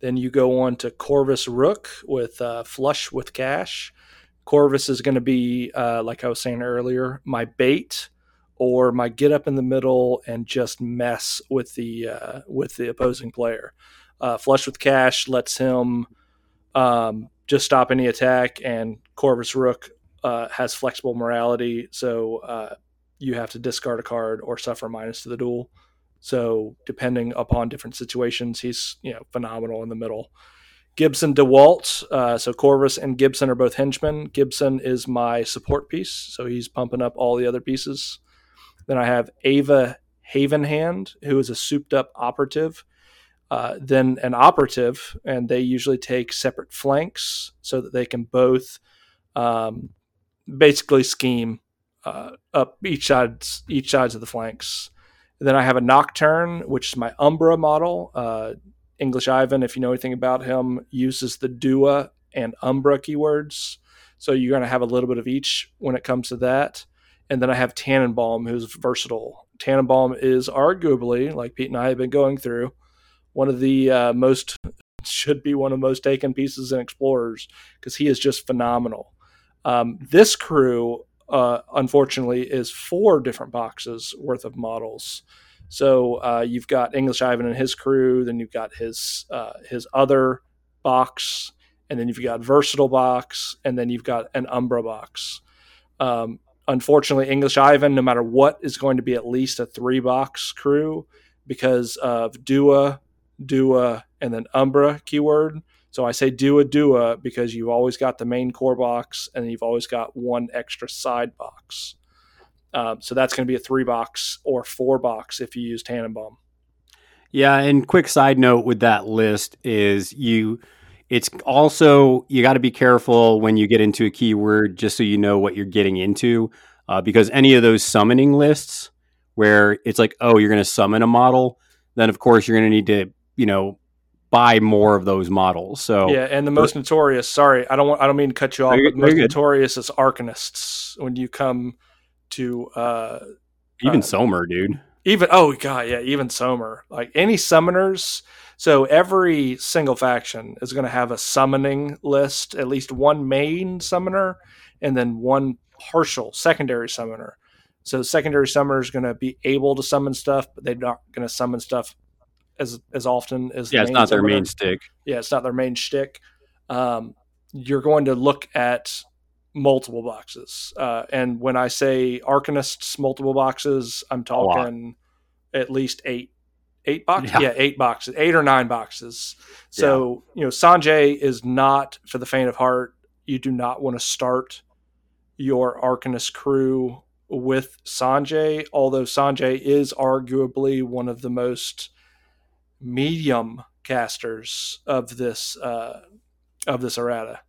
then you go on to Corvus Rook with uh, Flush with Cash. Corvus is going to be, uh, like I was saying earlier, my bait or my get up in the middle and just mess with the uh, with the opposing player. Uh, Flush with Cash lets him um, just stop any attack, and Corvus Rook uh, has flexible morality, so uh, you have to discard a card or suffer minus to the duel. So depending upon different situations, he's you know phenomenal in the middle. Gibson DeWalt, uh, so Corvus and Gibson are both henchmen. Gibson is my support piece, so he's pumping up all the other pieces. Then I have Ava Havenhand, who is a souped up operative. Uh, then an operative, and they usually take separate flanks so that they can both um, basically scheme uh, up each sides each sides of the flanks. then I have a Nocturne, which is my Umbra model. Uh, English Ivan, if you know anything about him, uses the Dua and Umbra keywords. So you're going to have a little bit of each when it comes to that. And then I have Tannenbaum, who's versatile. Tannenbaum is arguably, like Pete and I have been going through, one of the uh, most (laughs) should be one of the most taken pieces in Explorers because he is just phenomenal. Um, this crew, uh, unfortunately, is four different boxes worth of models. So uh, you've got English Ivan and his crew, then you've got his uh, his other box, and then you've got versatile box, and then you've got an Umbra box. Um, unfortunately, English Ivan, no matter what, is going to be at least a three box crew because of Dua, Dua, and then Umbra keyword. So I say Dua Dua because you've always got the main core box and you've always got one extra side box. Um, so that's going to be a three box or four box if you use Tannenbaum. Yeah, and quick side note with that list is you it's also you got to be careful when you get into a keyword just so you know what you're getting into uh, because any of those summoning lists where it's like oh you're going to summon a model then of course you're going to need to you know buy more of those models so Yeah, and the most notorious. Sorry, I don't want. I don't mean to cut you off. But the most good. notorious is Arcanists. When you come to uh, even uh, Som'er dude even oh god yeah even Som'er like any summoners so every single faction is going to have a summoning list at least one main summoner and then one partial secondary summoner so secondary summoner is going to be able to summon stuff but they're not going to summon stuff as as often as yeah it's not their main stick yeah, it's not their main shtick. Um, you're going to look at multiple boxes, uh, and when I say Arcanists multiple boxes, I'm talking at least eight, eight boxes. Yeah. Yeah. eight boxes, eight or nine boxes. So you know, Sanjay is not for the faint of heart. You do not want to start your Arcanist crew with Sanjay, although Sanjay is arguably one of the most medium casters of this uh, of this errata.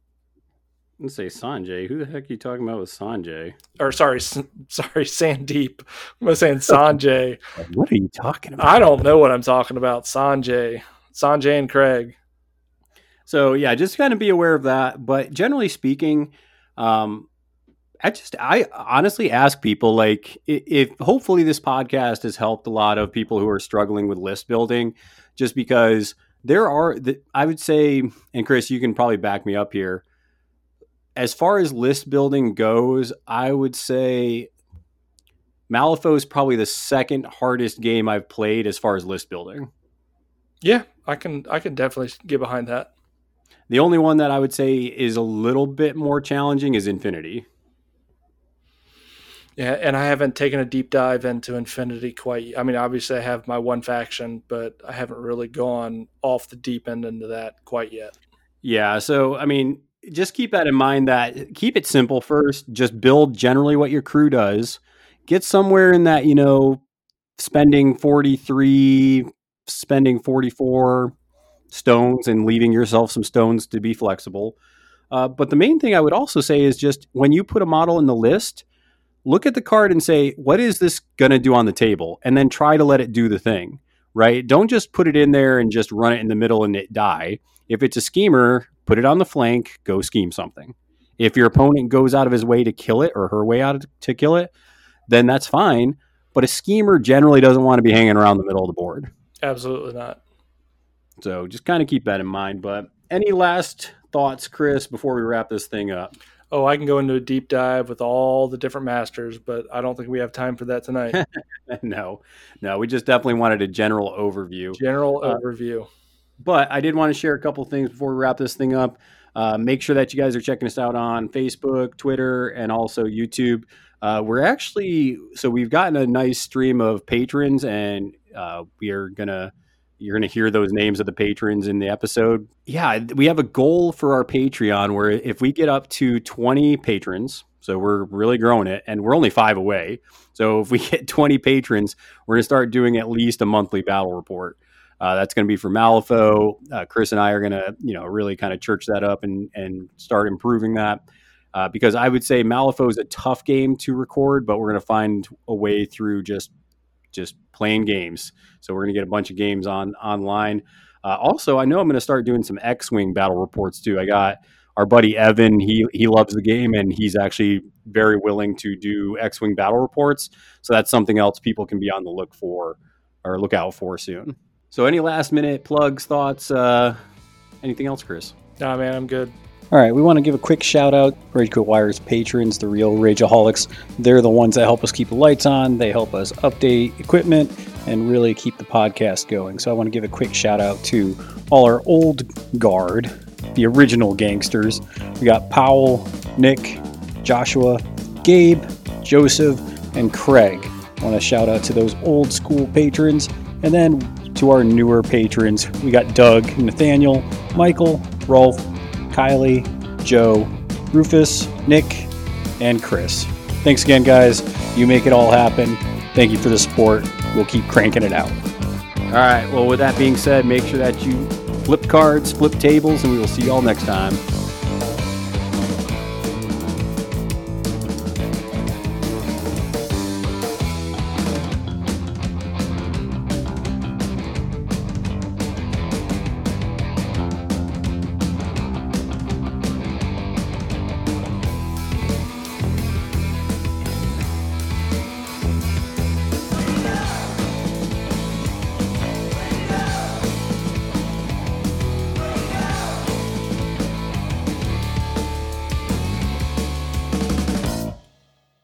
let's say sanjay who the heck are you talking about with sanjay Or sorry, S- sorry, Sandeep. I'm saying Sanjay. (laughs) what are you talking about I don't know what I'm talking about. Sanjay, Sanjay and Craig. So yeah, just kind of be aware of that. But generally speaking, um, I just I honestly ask people like if hopefully this podcast has helped a lot of people who are struggling with list building, just because there are the, I would say, and Chris, you can probably back me up here. As far as list building goes, I would say Malifaux is probably the second hardest game I've played as far as list building. Yeah, I can I can definitely get behind that. The only one that I would say is a little bit more challenging is Infinity. Yeah, and I haven't taken a deep dive into Infinity quite. I mean, obviously I have my one faction, but I haven't really gone off the deep end into that quite yet. Yeah, so I mean, just keep that in mind that keep it simple first. Just build generally what your crew does. Get somewhere in that, you know, spending 43, spending 44 stones and leaving yourself some stones to be flexible. Uh, but the main thing I would also say is just when you put a model in the list, look at the card and say, what is this going to do on the table? And then try to let it do the thing, right? Don't just put it in there and just run it in the middle and it die. If it's a schemer, put it on the flank, go scheme something. If your opponent goes out of his way to kill it or her way out to kill it, then that's fine. But a schemer generally doesn't want to be hanging around the middle of the board. Absolutely not. So just kind of keep that in mind. But any last thoughts, Chris, before we wrap this thing up? Oh, I can go into a deep dive with all the different masters, but I don't think we have time for that tonight. (laughs) no, no, we just definitely wanted a general overview. General Uh, overview. But I did want to share a couple things before we wrap this thing up. Uh, make sure that you guys are checking us out on Facebook, Twitter, and also YouTube. Uh, we're actually so we've gotten a nice stream of patrons, and uh, we are gonna you're gonna hear those names of the patrons in the episode. Yeah, we have a goal for our Patreon where if we get up to 20 patrons, So we're really growing it, and we're only five away. So if we (laughs) get 20 patrons, we're going to start doing at least a monthly battle report. Uh, that's going to be for Malifaux. Uh, Chris and I are going to, you know, really kind of church that up and and start improving that. Uh, because I would say Malifaux is a tough game to record, but we're going to find a way through just just playing games. So we're going to get a bunch of games on online. Uh, also, I know I'm going to start doing some X-wing battle reports too. I got our buddy Evan. He he loves the game and he's actually very willing to do X-wing battle reports. So that's something else people can be on the look for or look out for soon. So any last minute plugs, thoughts, uh, anything else, Chris? Nah, man, I'm good. All right, we want to give a quick shout out Rage Quit Wire's patrons, the real Rageaholics. They're the ones that help us keep the lights on, they help us update equipment, and really keep the podcast going. So I want to give a quick shout out to all our old guard, the original gangsters. We got Powell, Nick, Joshua, Gabe, Joseph, and Craig. I want to shout out to those old school patrons. And then to our newer patrons, we got Doug, Nathaniel, Michael, Rolf, Kylie, Joe, Rufus, Nick, and Chris. Thanks again, guys. You make it all happen. Thank you for the support. We'll keep cranking it out. All right. Well, with that being said, make sure that you flip cards, flip tables, and we will see y'all next time.